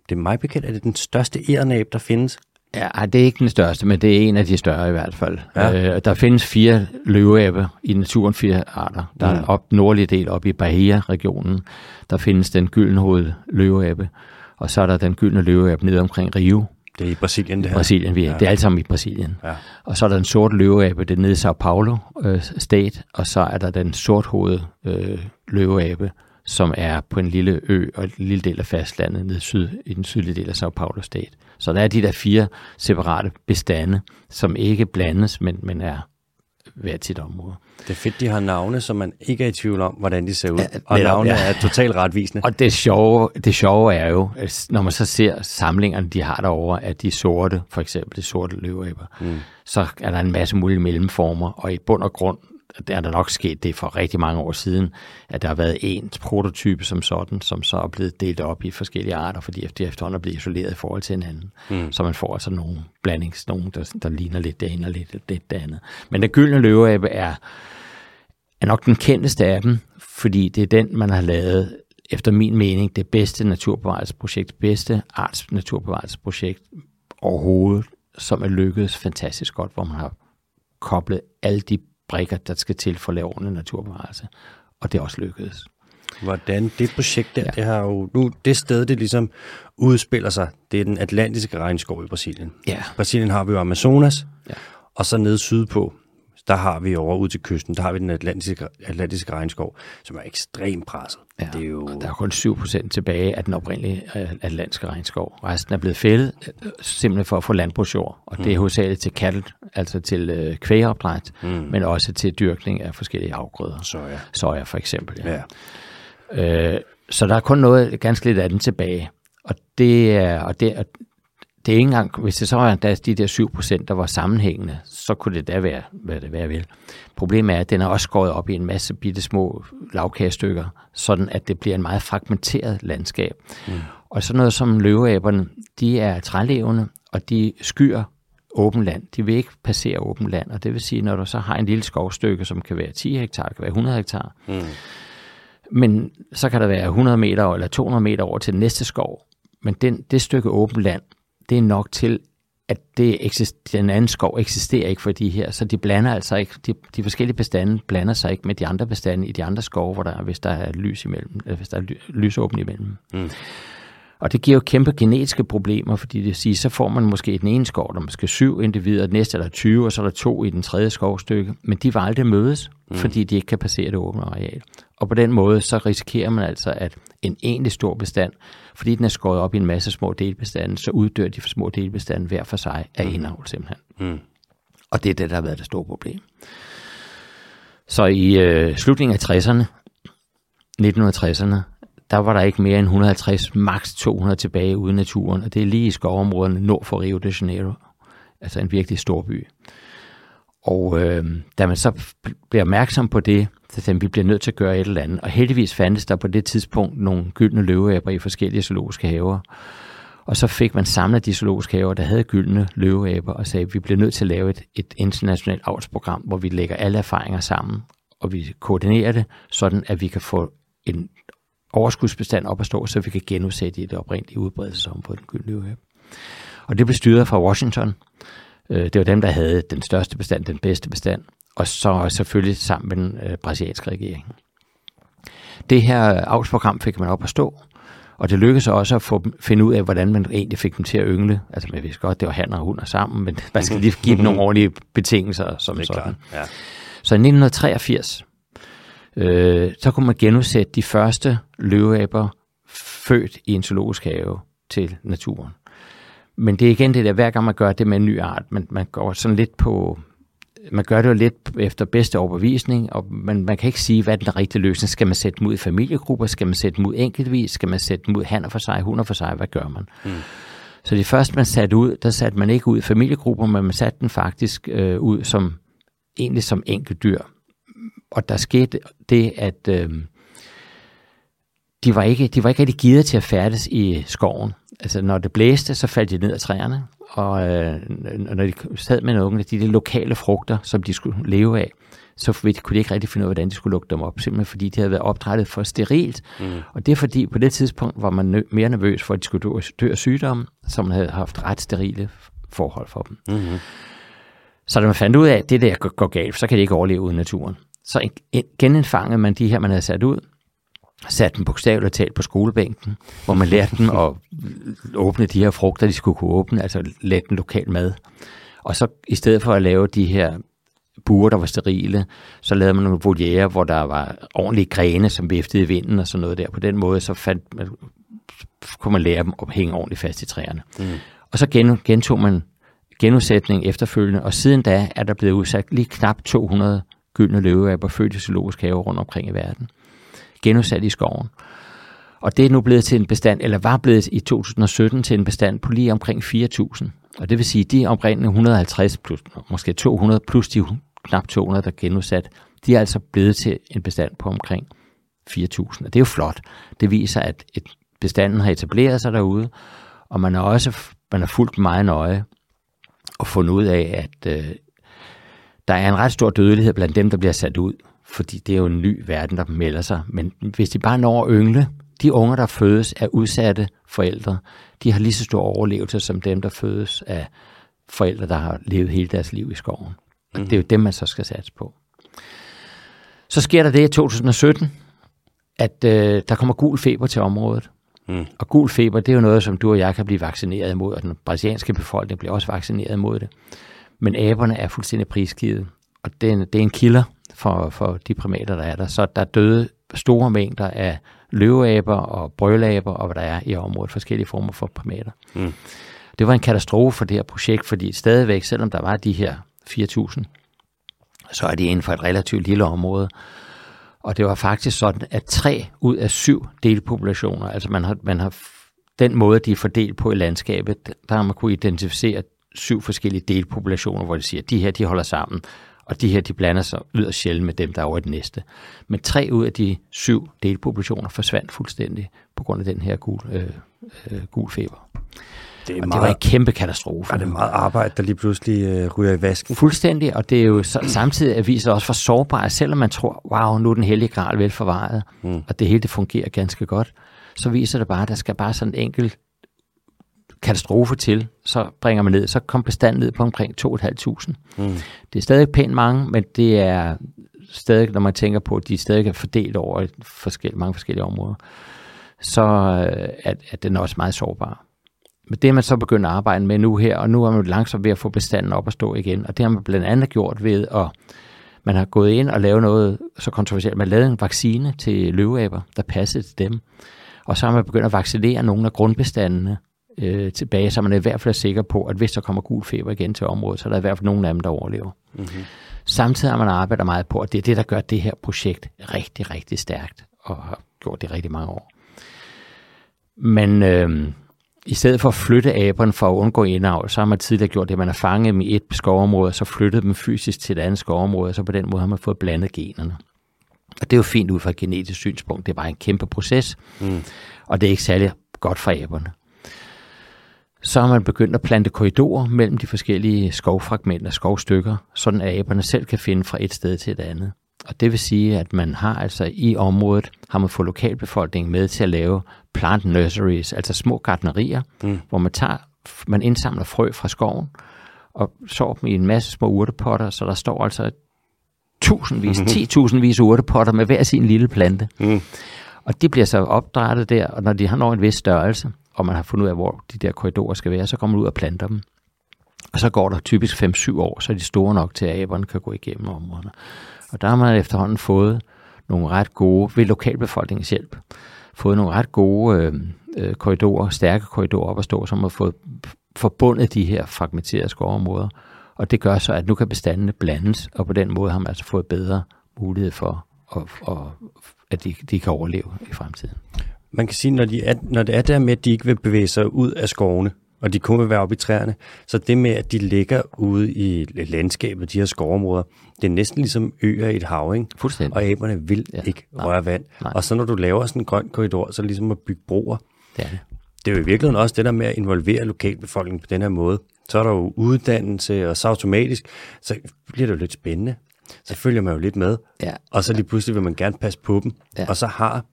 det er mig bekendt, at det er den største ærnab, der findes. Ja, det er ikke den største, men det er en af de større i hvert fald. Ja. Øh, der findes fire løveaber i naturen, fire arter. Der mm. er op nordlige del op i Bahia-regionen. Der findes den gyldne løveabe, og så er der den gyldne løveabe nede omkring Rio. Det er i Brasilien, det her. Brasilien, vi er. Ja. Det er alt sammen i Brasilien. Ja. Og så er der den sorte løveabe, det er nede i Sao Paulo øh, stat, og så er der den sorthovede øh, løveabe, som er på en lille ø og en lille del af fastlandet nede syd, i den sydlige del af Sao Paulo stat. Så der er de der fire separate bestande, som ikke blandes, men, men er hver sit område. Det er fedt, de har navne, så man ikke er i tvivl om, hvordan de ser ud. Ja, og navne ja. er totalt retvisende. Og det sjove, det sjove er jo, når man så ser samlingerne, de har derovre, at de sorte, for eksempel de sorte løveæber, mm. så er der en masse mulige mellemformer, og i bund og grund der er der nok sket det for rigtig mange år siden, at der har været en prototype som sådan, som så er blevet delt op i forskellige arter, fordi de efterhånden er blevet isoleret i forhold til hinanden. Mm. Så man får altså nogle blandings, nogle der, der ligner lidt det ene og lidt, lidt det andet. Men den gyldne løveabe er, er nok den kendteste af dem, fordi det er den, man har lavet efter min mening, det bedste naturbevarelsesprojekt, det bedste arts naturbevarelsesprojekt overhovedet, som er lykkedes fantastisk godt, hvor man har koblet alle de brikker, der skal til for at lave ordentlig naturbevarelse. Og det er også lykkedes. Hvordan det projekt der, ja. det har jo nu, det sted, det ligesom udspiller sig, det er den atlantiske regnskov i Brasilien. Ja. Brasilien har vi jo Amazonas, ja. og så nede sydpå, der har vi over ud til kysten, der har vi den atlantiske, atlantiske regnskov, som er ekstremt presset. Ja, det er jo... Der er kun 7% tilbage af den oprindelige øh, atlantiske regnskov. Resten er blevet fældet øh, simpelthen for at få landbrugsjord, og det er mm. hovedsageligt til kattel, altså til øh, kvægeopdræt, mm. men også til dyrkning af forskellige afgrøder. Soja. Soja for eksempel, ja. ja. Øh, så der er kun noget ganske lidt af den tilbage. Og det er, og det, det er ikke engang, hvis det så var der de der 7 procent, der var sammenhængende, så kunne det da være, hvad det være vil. Problemet er, at den er også skåret op i en masse bitte små lavkagestykker, sådan at det bliver en meget fragmenteret landskab. Mm. Og sådan noget som løveaberne, de er trælevende, og de skyer åben land. De vil ikke passere åben land, og det vil sige, når du så har en lille skovstykke, som kan være 10 hektar, kan være 100 hektar, mm. men så kan der være 100 meter eller 200 meter over til den næste skov, men den, det stykke åben land, det er nok til, at det eksister, den anden skov eksisterer ikke for de her, så de blander altså ikke, de, de forskellige bestande blander sig ikke med de andre bestande i de andre skove, hvor der, hvis der er lys imellem, eller hvis der er lysåben imellem. Mm. Og det giver jo kæmpe genetiske problemer, fordi det siger, så får man måske i den ene skov, der måske syv individer, den næste er der 20, og så er der to i den tredje skovstykke, men de vil aldrig mødes, mm. fordi de ikke kan passere det åbne areal. Og på den måde, så risikerer man altså, at en egentlig stor bestand, fordi den er skåret op i en masse små delbestande, så uddør de for små delbestande hver for sig af mm. indhold simpelthen. Mm. Og det er det, der har været det store problem. Så i øh, slutningen af 60'erne, 1960'erne, der var der ikke mere end 150, maks 200 tilbage ude i naturen, og det er lige i skovområderne nord for Rio de Janeiro, altså en virkelig stor by. Og øh, da man så bliver opmærksom på det, så tænkte vi bliver nødt til at gøre et eller andet. Og heldigvis fandtes der på det tidspunkt nogle gyldne løveæber i forskellige zoologiske haver. Og så fik man samlet de zoologiske haver, der havde gyldne løveæber, og sagde, at vi bliver nødt til at lave et, et internationalt avlsprogram, hvor vi lægger alle erfaringer sammen, og vi koordinerer det, sådan at vi kan få en overskudsbestand op at stå, så vi kan genudsætte i det oprindelige udbredelsesområde på den gyldne løveæbe. Og det blev styret fra Washington. Øh, det var dem, der havde den største bestand, den bedste bestand og så selvfølgelig sammen med den øh, brasilianske regering. Det her avlsprogram fik man op at stå, og det lykkedes også at få, finde ud af, hvordan man egentlig fik dem til at yngle. Altså, man vidste godt, det var han og hunder sammen, men man skal lige give dem nogle ordentlige betingelser som sådan. Klart, ja. Så i 1983, øh, så kunne man genudsætte de første løveaber født i en zoologisk have til naturen. Men det er igen det der, hver gang man gør det med en ny art, man, man går sådan lidt på, man gør det jo lidt efter bedste overbevisning, og man, man kan ikke sige, hvad er den rigtige løsning. Skal man sætte dem ud i familiegrupper? Skal man sætte dem ud enkeltvis? Skal man sætte dem ud hanner for sig, hunder for sig? Hvad gør man? Mm. Så det første, man satte ud, der satte man ikke ud i familiegrupper, men man satte den faktisk øh, ud som egentlig som dyr. Og der skete det, at øh, de, var ikke, de var ikke rigtig givet til at færdes i skoven. Altså, når det blæste, så faldt de ned af træerne, og øh, når de sad med nogle af de, de lokale frugter, som de skulle leve af, så kunne de ikke rigtig finde ud af, hvordan de skulle lukke dem op, simpelthen fordi de havde været opdrettet for sterilt. Mm. Og det er fordi, på det tidspunkt var man nø- mere nervøs for, at de skulle dø, dø af sygdomme, som man havde haft ret sterile forhold for dem. Mm-hmm. Så da man fandt ud af, at det der går galt, så kan de ikke overleve uden naturen. Så genindfangede man de her, man havde sat ud, satte dem bogstaveligt talt på skolebænken, hvor man lærte dem at åbne de her frugter, de skulle kunne åbne, altså lette den lokal mad. Og så i stedet for at lave de her buer, der var sterile, så lavede man nogle voliere, hvor der var ordentlige grene, som viftede i vinden og sådan noget der. På den måde, så fandt man, kunne man lære dem at hænge ordentligt fast i træerne. Mm. Og så gentog man genudsætning efterfølgende, og siden da er der blevet udsat lige knap 200 gyldne løveaber født i zoologisk have rundt omkring i verden genudsat i skoven. Og det er nu blevet til en bestand, eller var blevet i 2017 til en bestand på lige omkring 4.000. Og det vil sige, de oprindelige 150 plus, måske 200 plus de knap 200, der er genudsat, de er altså blevet til en bestand på omkring 4.000. Og det er jo flot. Det viser, at et bestanden har etableret sig derude, og man har også man har fulgt meget nøje og fundet ud af, at øh, der er en ret stor dødelighed blandt dem, der bliver sat ud fordi det er jo en ny verden, der melder sig. Men hvis de bare når at yngle, de unger, der fødes af udsatte forældre, de har lige så stor overlevelse som dem, der fødes af forældre, der har levet hele deres liv i skoven. Og mm. det er jo dem, man så skal satse på. Så sker der det i 2017, at øh, der kommer gul feber til området. Mm. Og gul feber, det er jo noget, som du og jeg kan blive vaccineret imod, og den brasilianske befolkning bliver også vaccineret imod det. Men aberne er fuldstændig prisgivet. og det er en, det er en kilder for, for de primater, der er der. Så der er døde store mængder af løveaber og brølaber og hvad der er i området, forskellige former for primater. Mm. Det var en katastrofe for det her projekt, fordi stadigvæk, selvom der var de her 4.000, så er de inden for et relativt lille område. Og det var faktisk sådan, at tre ud af syv delpopulationer, altså man har, man har den måde, de er fordelt på i landskabet, der har man kunne identificere syv forskellige delpopulationer, hvor de siger, at de her de holder sammen, og de her de blander sig yderst sjældent med dem, der er over det næste. Men tre ud af de syv delpopulationer forsvandt fuldstændig på grund af den her gul, øh, øh, gul feber. Det, er og meget, det var en kæmpe katastrofe. Og det er meget arbejde, der lige pludselig øh, ryger i vasken. Fuldstændig, og det er jo så, samtidig at viser også for sårbart, selvom man tror, wow, nu er den hellige gral vel forvaret, mm. og det hele det fungerer ganske godt, så viser det bare, at der skal bare sådan en enkelt katastrofe til, så bringer man ned, så kom bestanden ned på omkring 2.500. Mm. Det er stadig pænt mange, men det er stadig, når man tænker på, at de stadig er fordelt over forskellige, mange forskellige områder, så øh, er, er den også meget sårbar. Men det er man så begyndt at arbejde med nu her, og nu er man langsomt ved at få bestanden op at stå igen. Og det har man blandt andet gjort ved at man har gået ind og lavet noget så kontroversielt. Man lavede en vaccine til løveaber, der passede til dem. Og så har man begyndt at vaccinere nogle af grundbestandene øh, tilbage, så man er i hvert fald sikker på, at hvis der kommer gul feber igen til området, så er der i hvert fald nogle af dem, der overlever. Mm-hmm. Samtidig har man arbejdet meget på, at det er det, der gør det her projekt rigtig, rigtig stærkt, og har gjort det rigtig mange år. Men øh, i stedet for at flytte aberne for at undgå indavl, så har man tidligere gjort det, at man har fanget dem i et skovområde, og så flyttet dem fysisk til et andet skovområde, og så på den måde har man fået blandet generne. Og det er jo fint ud fra et genetisk synspunkt. Det er bare en kæmpe proces, mm. og det er ikke særlig godt for aberne. Så har man begyndt at plante korridorer mellem de forskellige skovfragmenter, skovstykker, sådan at aberne selv kan finde fra et sted til et andet. Og det vil sige, at man har altså i området, har man fået lokalbefolkningen med til at lave plant nurseries, altså små gardnerier, mm. hvor man tager, man indsamler frø fra skoven, og sår dem i en masse små urtepotter, så der står altså tusindvis, mm-hmm. titusindvis urtepotter med hver sin lille plante. Mm. Og de bliver så opdrættet der, og når de har nået en vis størrelse, og man har fundet ud af, hvor de der korridorer skal være, så kommer man ud og planter dem. Og så går der typisk 5-7 år, så er de store nok til, at aberne kan gå igennem områderne. Og der har man efterhånden fået nogle ret gode, ved lokalbefolkningens hjælp, fået nogle ret gode øh, øh, korridorer, stærke korridorer op at stå, som har fået forbundet de her fragmenterede skovområder. Og det gør så, at nu kan bestandene blandes, og på den måde har man altså fået bedre mulighed for, at, at, at de, de kan overleve i fremtiden. Man kan sige, når, de er, når det er der med, at de ikke vil bevæge sig ud af skovene, og de kun vil være oppe i træerne. Så det med, at de ligger ude i landskabet, de her skovområder, det er næsten ligesom øer i et hav, ikke? Fuldstændig. Og aberne vil ja. ikke Nej. røre vand. Nej. Og så når du laver sådan en grøn korridor, så er det ligesom at bygge broer. Det er det. Det er jo i virkeligheden også det der med at involvere lokalbefolkningen på den her måde. Så er der jo uddannelse, og så automatisk, så bliver det jo lidt spændende. Så følger man jo lidt med, ja. og så lige pludselig vil man gerne passe på dem. Ja. Og så har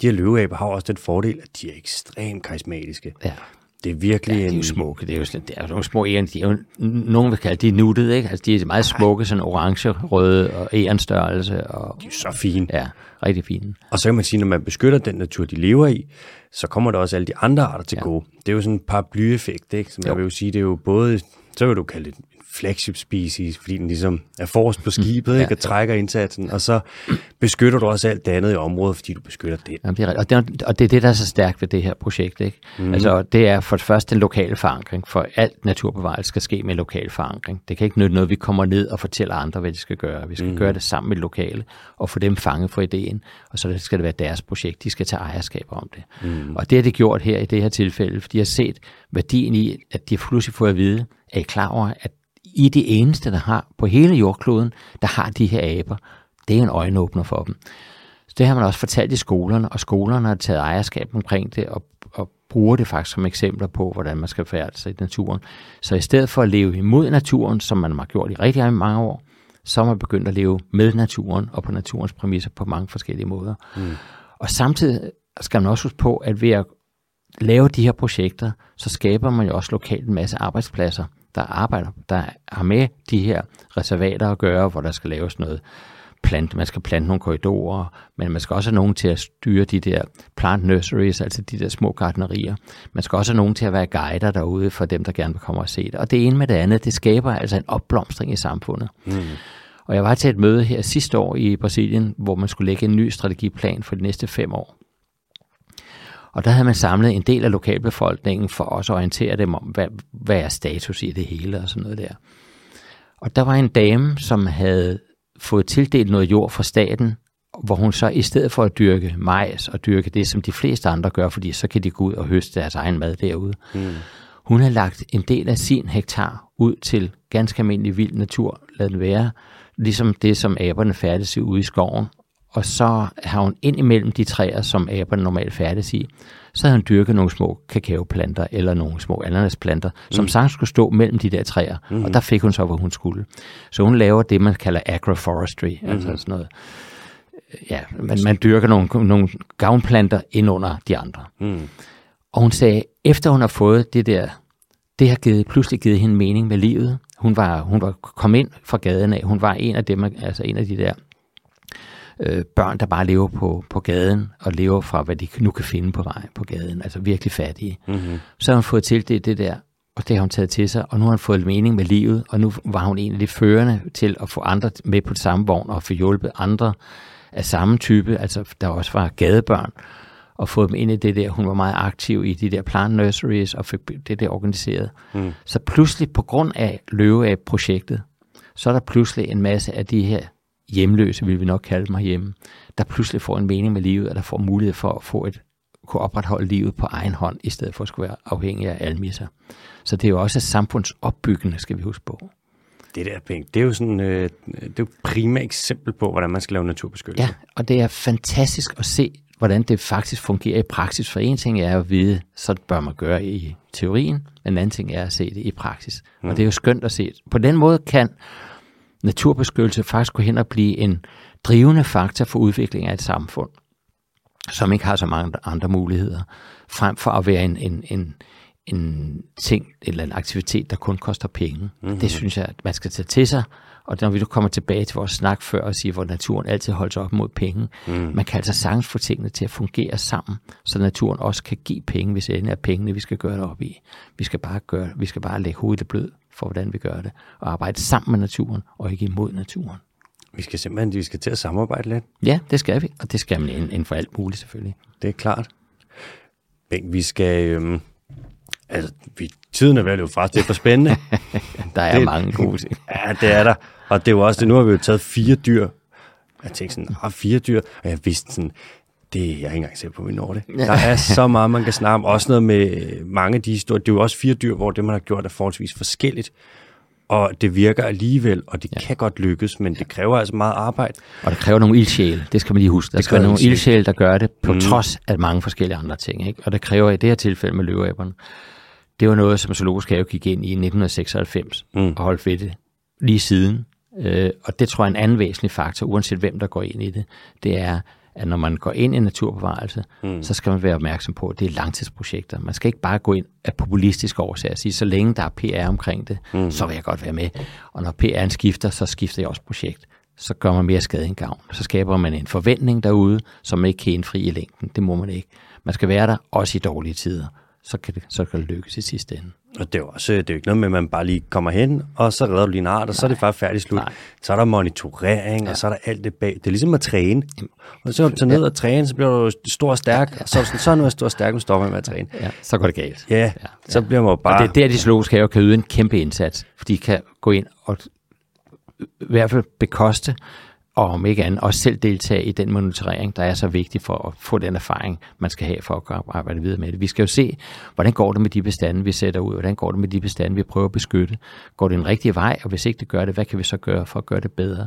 de her løveaber har også den fordel, at de er ekstremt karismatiske. Ja. Det er virkelig ja, de er jo smukke. Det er jo, sådan, det er jo nogle små æren. De er jo, nogen vil kalde de nuttede, ikke? Altså, de er meget smukke, sådan orange, røde og ærenstørrelse. Og, de er så fine. Ja, rigtig fine. Og så kan man sige, når man beskytter den natur, de lever i, så kommer der også alle de andre arter til ja. gode. Det er jo sådan en paraplyeffekt, ikke? Som jo. jeg vil jo sige, det er jo både, så vil du kalde det flagship species, fordi den ligesom er forrest på skibet mm. ikke, og trækker indsatsen, og så beskytter du også alt det andet i området, fordi du beskytter det. Jamen, det er, og, det, og det er det, der er så stærkt ved det her projekt. Ikke? Mm. Altså, det er for det første den lokale forankring, for alt naturbevarelse skal ske med lokal forankring. Det kan ikke nytte noget, vi kommer ned og fortæller andre, hvad de skal gøre. Vi skal mm. gøre det sammen med lokale, og få dem fanget for ideen, og så skal det være deres projekt. De skal tage ejerskab om det. Mm. Og det har de gjort her i det her tilfælde, for de har set værdien i, at de pludselig får at vide, er I klar over, at i det eneste, der har på hele jordkloden, der har de her aber. Det er en øjenåbner for dem. Så det har man også fortalt i skolerne, og skolerne har taget ejerskab omkring det, og, og bruger det faktisk som eksempler på, hvordan man skal færde sig i naturen. Så i stedet for at leve imod naturen, som man har gjort i rigtig mange år, så har man begyndt at leve med naturen og på naturens præmisser på mange forskellige måder. Mm. Og samtidig skal man også huske på, at ved at lave de her projekter, så skaber man jo også lokalt en masse arbejdspladser der arbejder, der har med de her reservater at gøre, hvor der skal laves noget plant, man skal plante nogle korridorer, men man skal også have nogen til at styre de der plant nurseries, altså de der små gardnerier. Man skal også have nogen til at være guider derude for dem, der gerne vil komme og se det. Og det ene med det andet, det skaber altså en opblomstring i samfundet. Mm. Og jeg var til et møde her sidste år i Brasilien, hvor man skulle lægge en ny strategiplan for de næste fem år. Og der havde man samlet en del af lokalbefolkningen for også at orientere dem om, hvad, hvad er status i det hele og sådan noget der. Og der var en dame, som havde fået tildelt noget jord fra staten, hvor hun så i stedet for at dyrke majs og dyrke det, som de fleste andre gør, fordi så kan de gå ud og høste deres egen mad derude, mm. hun havde lagt en del af sin hektar ud til ganske almindelig vild natur, lad den være, ligesom det, som aberne færdes i ude i skoven. Og så har hun ind imellem de træer, som aberne normalt færdes i, så havde hun dyrket nogle små kakaoplanter eller nogle små ananasplanter, mm. som sagtens skulle stå mellem de der træer. Mm. Og der fik hun så, hvor hun skulle. Så hun laver det, man kalder agroforestry, mm. altså sådan noget. Ja, man, man dyrker nogle, nogle gavnplanter ind under de andre. Mm. Og hun sagde, efter hun har fået det der, det har givet, pludselig givet hende mening med livet. Hun var, hun var kommet ind fra gaden af. Hun var en af dem, altså en af de der øh, børn, der bare lever på, på gaden, og lever fra, hvad de nu kan finde på vej på gaden, altså virkelig fattige. Mm-hmm. Så har hun fået tildelt det der, og det har hun taget til sig, og nu har hun fået mening med livet, og nu var hun en af de førende til at få andre med på det samme vogn, og få hjulpet andre af samme type, altså der også var gadebørn, og fået dem ind i det der. Hun var meget aktiv i de der plant nurseries, og fik det der organiseret. Mm. Så pludselig, på grund af løve af projektet, så er der pludselig en masse af de her hjemløse, vil vi nok kalde dem hjemme, der pludselig får en mening med livet, og der får mulighed for at få et, kunne opretholde livet på egen hånd, i stedet for at skulle være afhængig af almisser. Så det er jo også samfundsopbyggende, skal vi huske på. Det der penge, det er jo sådan, øh, det er jo et primært eksempel på, hvordan man skal lave naturbeskyttelse. Ja, og det er fantastisk at se, hvordan det faktisk fungerer i praksis. For en ting er at vide, så bør man gøre i teorien, men en anden ting er at se det i praksis. Mm. Og det er jo skønt at se. På den måde kan naturbeskyttelse faktisk gå hen og blive en drivende faktor for udvikling af et samfund, som ikke har så mange andre muligheder, frem for at være en, en, en, en ting eller en aktivitet, der kun koster penge. Mm-hmm. Det synes jeg, at man skal tage til sig, og når vi nu kommer tilbage til vores snak før og siger, hvor naturen altid holder op mod penge, mm. man kan altså sagtens få tingene til at fungere sammen, så naturen også kan give penge, hvis det er pengene, vi skal gøre det op i. Vi skal bare, gøre, vi skal bare lægge hovedet blød for, hvordan vi gør det, og arbejde sammen med naturen, og ikke imod naturen. Vi skal simpelthen vi skal til at samarbejde lidt. Ja, det skal vi, og det skal man inden for alt muligt selvfølgelig. Det er klart. Men vi skal... Øhm, altså, vi, tiden er vel jo faktisk, det er for spændende. der er det, mange gode ting. ja, det er der. Og det er jo også det, nu har vi jo taget fire dyr. Jeg tænkte sådan, ah, fire dyr. Og jeg vidste sådan, det jeg er ikke engang sikker på, vi når det. Der er så meget, man kan snakke om. Også noget med mange af de historier. Det er jo også fire dyr, hvor det, man har gjort, er forholdsvis forskelligt. Og det virker alligevel, og det ja. kan godt lykkes, men det kræver altså meget arbejde. Og det kræver nogle ildsjæle, det skal man lige huske. Der det skal være nogle ildsjæle, der gør det, på mm. trods af mange forskellige andre ting. Ikke? Og det kræver i det her tilfælde med løveaberne. Det var noget, som Zoologisk Have gik ind i 1996 mm. og holdt ved det lige siden. Øh, og det tror jeg er en anden væsentlig faktor, uanset hvem der går ind i det. Det er, at når man går ind i naturbevarelse, mm. så skal man være opmærksom på, at det er langtidsprojekter. Man skal ikke bare gå ind af populistiske årsager og sige, så længe der er PR omkring det, mm. så vil jeg godt være med. Og når PR'en skifter, så skifter jeg også projekt. Så gør man mere skade end gavn. Så skaber man en forventning derude, som man ikke kan indfri i længden. Det må man ikke. Man skal være der også i dårlige tider. Så kan det, så kan det lykkes i sidste ende. Og det er jo også det er jo ikke noget med, at man bare lige kommer hen, og så redder du lige en art, og Nej. så er det faktisk færdigt slut. Nej. Så er der monitorering, ja. og så er der alt det bag. Det er ligesom at træne. Og så tager ned og træne, så bliver du stor og stærk, ja, og så, sådan, så er du stor og stærk, og stopper med at træne. Ja, så går det galt. Ja, ja. så bliver man bare... Og det er der, de zoologiske haver kan yde en kæmpe indsats, for de kan gå ind og i hvert fald bekoste og om ikke andet også selv deltage i den monitorering, der er så vigtig for at få den erfaring, man skal have for at arbejde videre med det. Vi skal jo se, hvordan går det med de bestande, vi sætter ud, hvordan går det med de bestande, vi prøver at beskytte. Går det en rigtig vej, og hvis ikke det gør det, hvad kan vi så gøre for at gøre det bedre?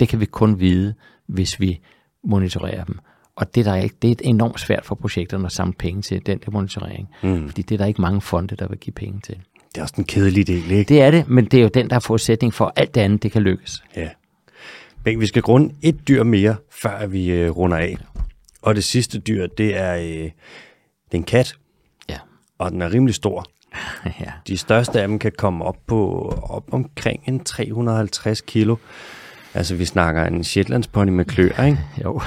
Det kan vi kun vide, hvis vi monitorerer dem. Og det, der er, det er enormt svært for projekterne at samle penge til, den der monitorering. Mm. Fordi det er der ikke mange fonde, der vil give penge til. Det er også en kedelig del, ikke? Det er det, men det er jo den, der er forudsætning for, at alt det andet, det kan lykkes. Ja. Men vi skal grunde et dyr mere, før vi øh, runder af. Og det sidste dyr, det er, øh, det er en kat. Ja. Og den er rimelig stor. ja. De største af dem kan komme op på op omkring en 350 kilo. Altså, vi snakker en Shetlandspony med klør, ikke? Jo.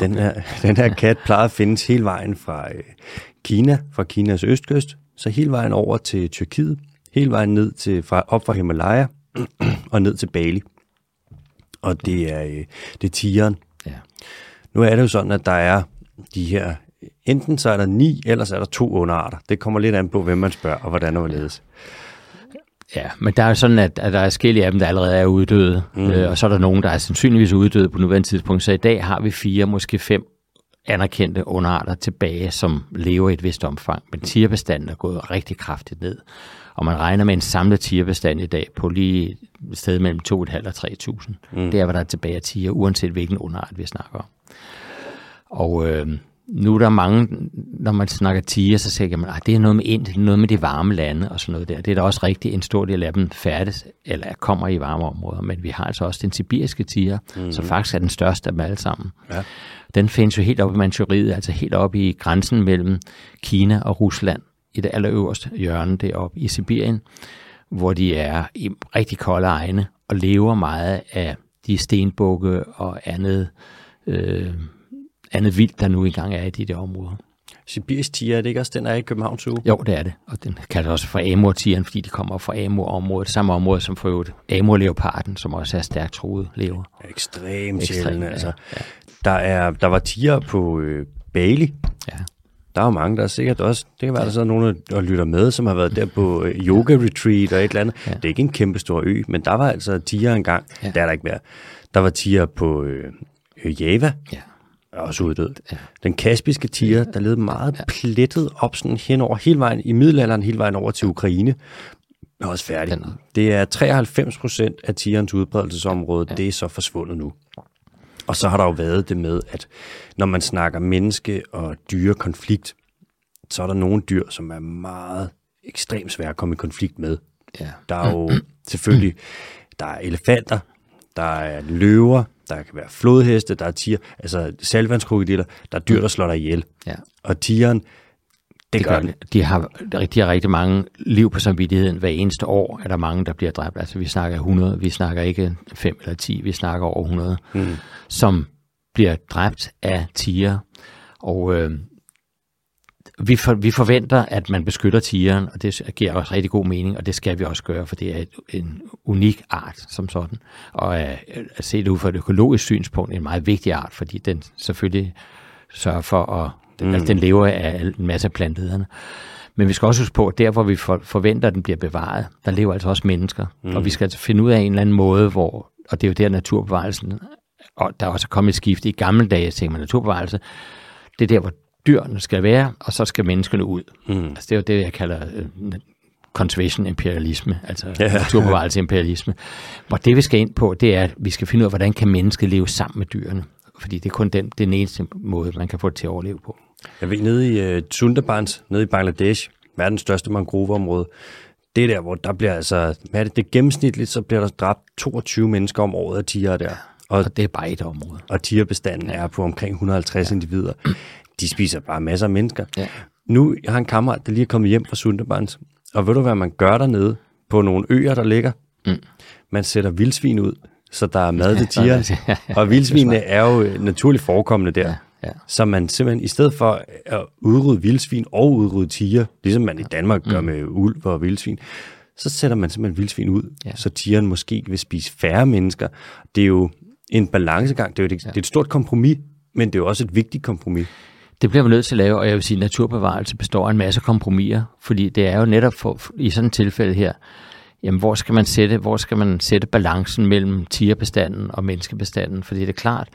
Den her, den her kat plejer at findes hele vejen fra øh, Kina, fra Kinas østkyst, så hele vejen over til Tyrkiet, hele vejen ned til, fra, op fra Himalaya og ned til Bali. Og det er, øh, det er tigeren. Ja. Nu er det jo sådan, at der er de her, enten så er der ni, ellers er der to underarter. Det kommer lidt an på, hvem man spørger, og hvordan og hvorledes. Ja, men der er jo sådan, at, at der er forskellige af dem, der allerede er uddøde, mm. øh, og så er der nogen, der er sandsynligvis uddøde på nuværende tidspunkt. Så i dag har vi fire, måske fem anerkendte underarter tilbage, som lever i et vist omfang. Men tierbestanden er gået rigtig kraftigt ned. Og man regner med en samlet tierbestand i dag på lige et sted mellem 2.500 og 3.000. Mm. Det er, hvad der er tilbage af tiger, uanset hvilken underart vi snakker om. Og øh, nu er der mange, når man snakker tiger, så siger man, at det er noget med Indien, noget med de varme lande og sådan noget der. Det er da også rigtigt, en stor del af dem færdes, eller kommer i varme områder, men vi har altså også den sibiriske tiger, mm-hmm. som faktisk er den største af dem alle sammen. Ja. Den findes jo helt oppe i Manchuriet, altså helt oppe i grænsen mellem Kina og Rusland, i det allerøverste hjørne deroppe i Sibirien, hvor de er i rigtig kolde egne og lever meget af de stenbukke og andet øh, andet vildt, der nu engang er i de der områder. Sibirisk tiger, er det ikke også den, er i København Zoo? Jo, det er det. Og den kalder også for amur-tigeren, fordi de kommer fra amur-området. Samme område som for øvrigt amur-leoparden, som også er stærkt truet lever. Ekstremt sjældent, altså. Ja, ja. Der, er, der var tiger på øh, Bali. Ja. Der er jo mange, der er sikkert også, det kan være, ja. der så nogen, der lytter med, som har været der på øh, yoga retreat og et eller andet. Ja. Det er ikke en kæmpe stor ø, men der var altså tiger engang. Ja. Der er der ikke mere. Der var tiger på øh, Java. Ja også uddød. Ja. Den kaspiske tiger, der levede meget ja. plettet op sådan hen over hele vejen, i middelalderen hele vejen over til Ukraine, er også færdig. Den. Det er 93 procent af tigerens udbredelsesområde, ja. det er så forsvundet nu. Og så har der jo været det med, at når man snakker menneske- og dyrekonflikt, så er der nogle dyr, som er meget ekstremt svære at komme i konflikt med. Ja. Der er jo selvfølgelig, der er elefanter, der er løver, der kan være flodheste, der er tiger, altså salvandskrokodiller, der er dyr, der slår dig ihjel. Ja. Og tigeren, det, det gør de. De har, de har rigtig mange liv på samvittigheden. Hver eneste år er der mange, der bliver dræbt. Altså vi snakker 100, vi snakker ikke 5 eller 10, vi snakker over 100, mm. som bliver dræbt af tiger. Og øh, vi, for, vi forventer, at man beskytter tigeren, og det giver også rigtig god mening, og det skal vi også gøre, for det er et, en unik art som sådan. Og at, at se det ud fra et økologisk synspunkt, en meget vigtig art, fordi den selvfølgelig sørger for at, den, mm. altså, den lever af en masse af plantederne. Men vi skal også huske på, at der hvor vi for, forventer, at den bliver bevaret, der lever altså også mennesker. Mm. Og vi skal altså finde ud af en eller anden måde, hvor, og det er jo der naturbevarelsen, og der er også kommet et skift i gamle dage, tænker man naturbevarelse, det er der, hvor dyrene skal være, og så skal menneskene ud. Mm. Altså, det er jo det, jeg kalder uh, conservation imperialisme, altså ja. naturbevarelse imperialisme. Hvor det, vi skal ind på, det er, at vi skal finde ud af, hvordan kan mennesket leve sammen med dyrene. Fordi det er kun den, den eneste måde, man kan få det til at overleve på. Jeg ved, nede i uh, Sundarbans, nede i Bangladesh, verdens største mangroveområde, det er der, hvor der bliver altså, hvad er det, det gennemsnitligt, så bliver der dræbt 22 mennesker om året af tiger der. Og, og det er bare et område. Og tigerbestanden er på omkring 150 ja. individer de spiser bare masser af mennesker. Ja. Nu jeg har en kammerat, der lige er kommet hjem fra Sundarbans, og ved du, hvad man gør dernede på nogle øer, der ligger? Mm. Man sætter vildsvin ud, så der er mad til tiger. og vildsvinene er jo naturligt forekommende der. Ja. Ja. Så man simpelthen, i stedet for at udrydde vildsvin og udrydde tiger, ligesom man i Danmark gør mm. med ulv og vildsvin, så sætter man simpelthen vildsvin ud, ja. så tigeren måske vil spise færre mennesker. Det er jo en balancegang, det er jo et, ja. det er et stort kompromis, men det er jo også et vigtigt kompromis. Det bliver man nødt til at lave, og jeg vil sige, at naturbevarelse består af en masse kompromiser, fordi det er jo netop for, i sådan et tilfælde her, jamen hvor skal man sætte, hvor skal man sætte balancen mellem tigerbestanden og menneskebestanden? Fordi det er klart,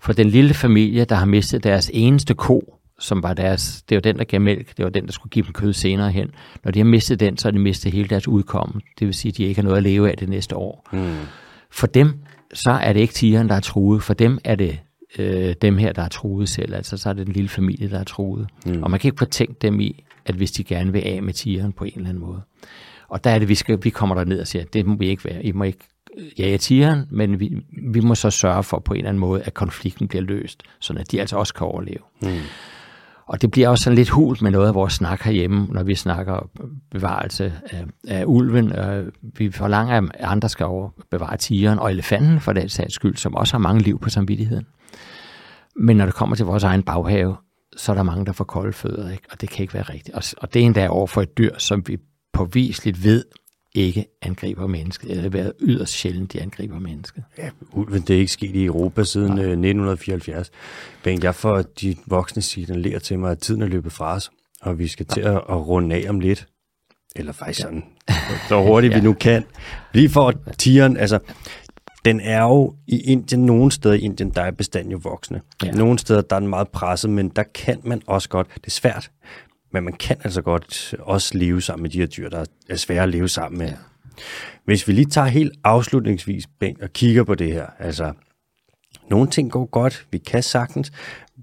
for den lille familie, der har mistet deres eneste ko, som var deres, det var den, der gav mælk, det var den, der skulle give dem kød senere hen. Når de har mistet den, så har de mistet hele deres udkomme. Det vil sige, at de ikke har noget at leve af det næste år. Mm. For dem, så er det ikke tigeren, der er truet. For dem er det øh, dem her, der er truet selv. Altså så er det den lille familie, der er truet. Mm. Og man kan ikke fortænke dem i, at hvis de gerne vil af med tigeren på en eller anden måde. Og der er det, vi, skal, vi kommer der ned og siger, det må vi ikke være. I må ikke jage tigeren, men vi, vi må så sørge for på en eller anden måde, at konflikten bliver løst, så at de altså også kan overleve. Mm. Og det bliver også sådan lidt hult med noget af vores snak herhjemme, når vi snakker bevarelse af, af ulven. Vi forlanger, at andre skal over bevare tigeren og elefanten for den sags skyld, som også har mange liv på samvittigheden. Men når det kommer til vores egen baghave, så er der mange, der får kolde fødder, ikke? og det kan ikke være rigtigt. Og, og det er endda over for et dyr, som vi påviseligt ved ikke angriber mennesket, eller været yderst sjældent, de angriber mennesket. Ja, ulven det er ikke sket i Europa siden Nej. 1974. Men jeg får de voksne signaler til mig, at tiden er løbet fra os, og vi skal til at, at runde af om lidt. Eller faktisk sådan, så hurtigt ja. vi nu kan. Lige for tigeren, altså, den er jo i Indien, nogle steder i Indien, der er bestanden jo voksne. Ja. Nogle steder, der er den meget presset, men der kan man også godt, det er svært, men man kan altså godt også leve sammen med de her dyr, der er svære at leve sammen med. Ja. Hvis vi lige tager helt afslutningsvis, Bengt, og kigger på det her, altså, nogle ting går godt, vi kan sagtens,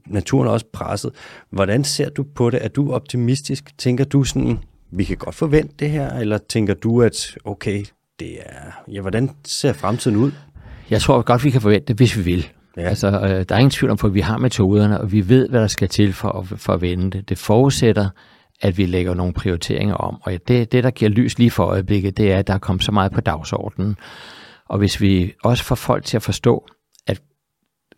naturen er også presset. Hvordan ser du på det? Er du optimistisk? Tænker du sådan, vi kan godt forvente det her, eller tænker du, at okay, det er, ja, hvordan ser fremtiden ud? Jeg tror godt, vi kan forvente det, hvis vi vil. Ja. Altså, øh, der er ingen tvivl om, for vi har metoderne, og vi ved, hvad der skal til for at, for at vende det. Det forudsætter, at vi lægger nogle prioriteringer om. Og det, det, der giver lys lige for øjeblikket, det er, at der er kommet så meget på dagsordenen. Og hvis vi også får folk til at forstå, at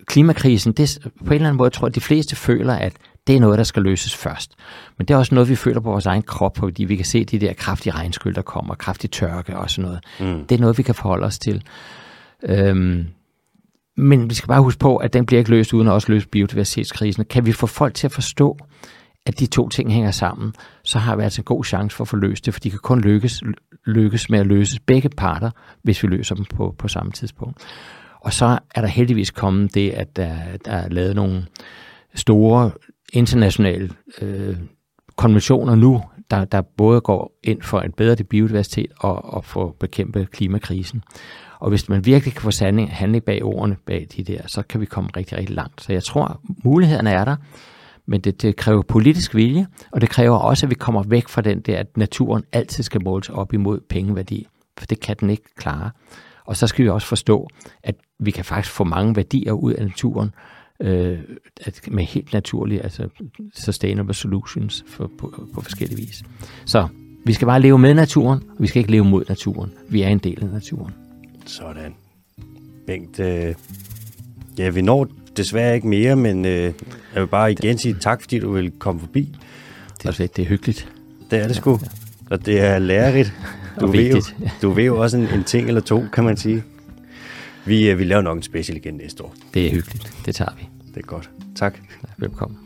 klimakrisen, det, på en eller anden måde tror jeg, at de fleste føler, at det er noget, der skal løses først. Men det er også noget, vi føler på vores egen krop, fordi vi kan se de der kraftige regnskyld, der kommer, kraftig tørke og sådan noget. Mm. Det er noget, vi kan forholde os til. Øhm, men vi skal bare huske på, at den bliver ikke løst uden at også løse biodiversitetskrisen. Kan vi få folk til at forstå, at de to ting hænger sammen, så har vi altså en god chance for at få løst det, for de kan kun lykkes, lykkes med at løse begge parter, hvis vi løser dem på, på samme tidspunkt. Og så er der heldigvis kommet det, at der, der er lavet nogle store internationale øh, konventioner nu, der, der både går ind for en bedre biodiversitet og, og for bekæmpe klimakrisen. Og hvis man virkelig kan få sanding, handling bag ordene bag de der, så kan vi komme rigtig, rigtig langt. Så jeg tror, mulighederne er der, men det, det kræver politisk vilje, og det kræver også, at vi kommer væk fra den der, at naturen altid skal måles op imod pengeværdi, for det kan den ikke klare. Og så skal vi også forstå, at vi kan faktisk få mange værdier ud af naturen, øh, at med helt naturlige, altså sustainable solutions for, på, på forskellige vis. Så vi skal bare leve med naturen, og vi skal ikke leve mod naturen. Vi er en del af naturen. Sådan. Bengt, øh, ja, vi når desværre ikke mere, men øh, jeg vil bare igen sige tak, fordi du vil komme forbi. Det er, det er hyggeligt. Det er det sgu. Og det er lærerigt. Du, ved jo, du ved jo også en, en ting eller to, kan man sige. Vi, øh, vi laver nok en special igen næste år. Det er hyggeligt. Det tager vi. Det er godt. Tak. Velkommen.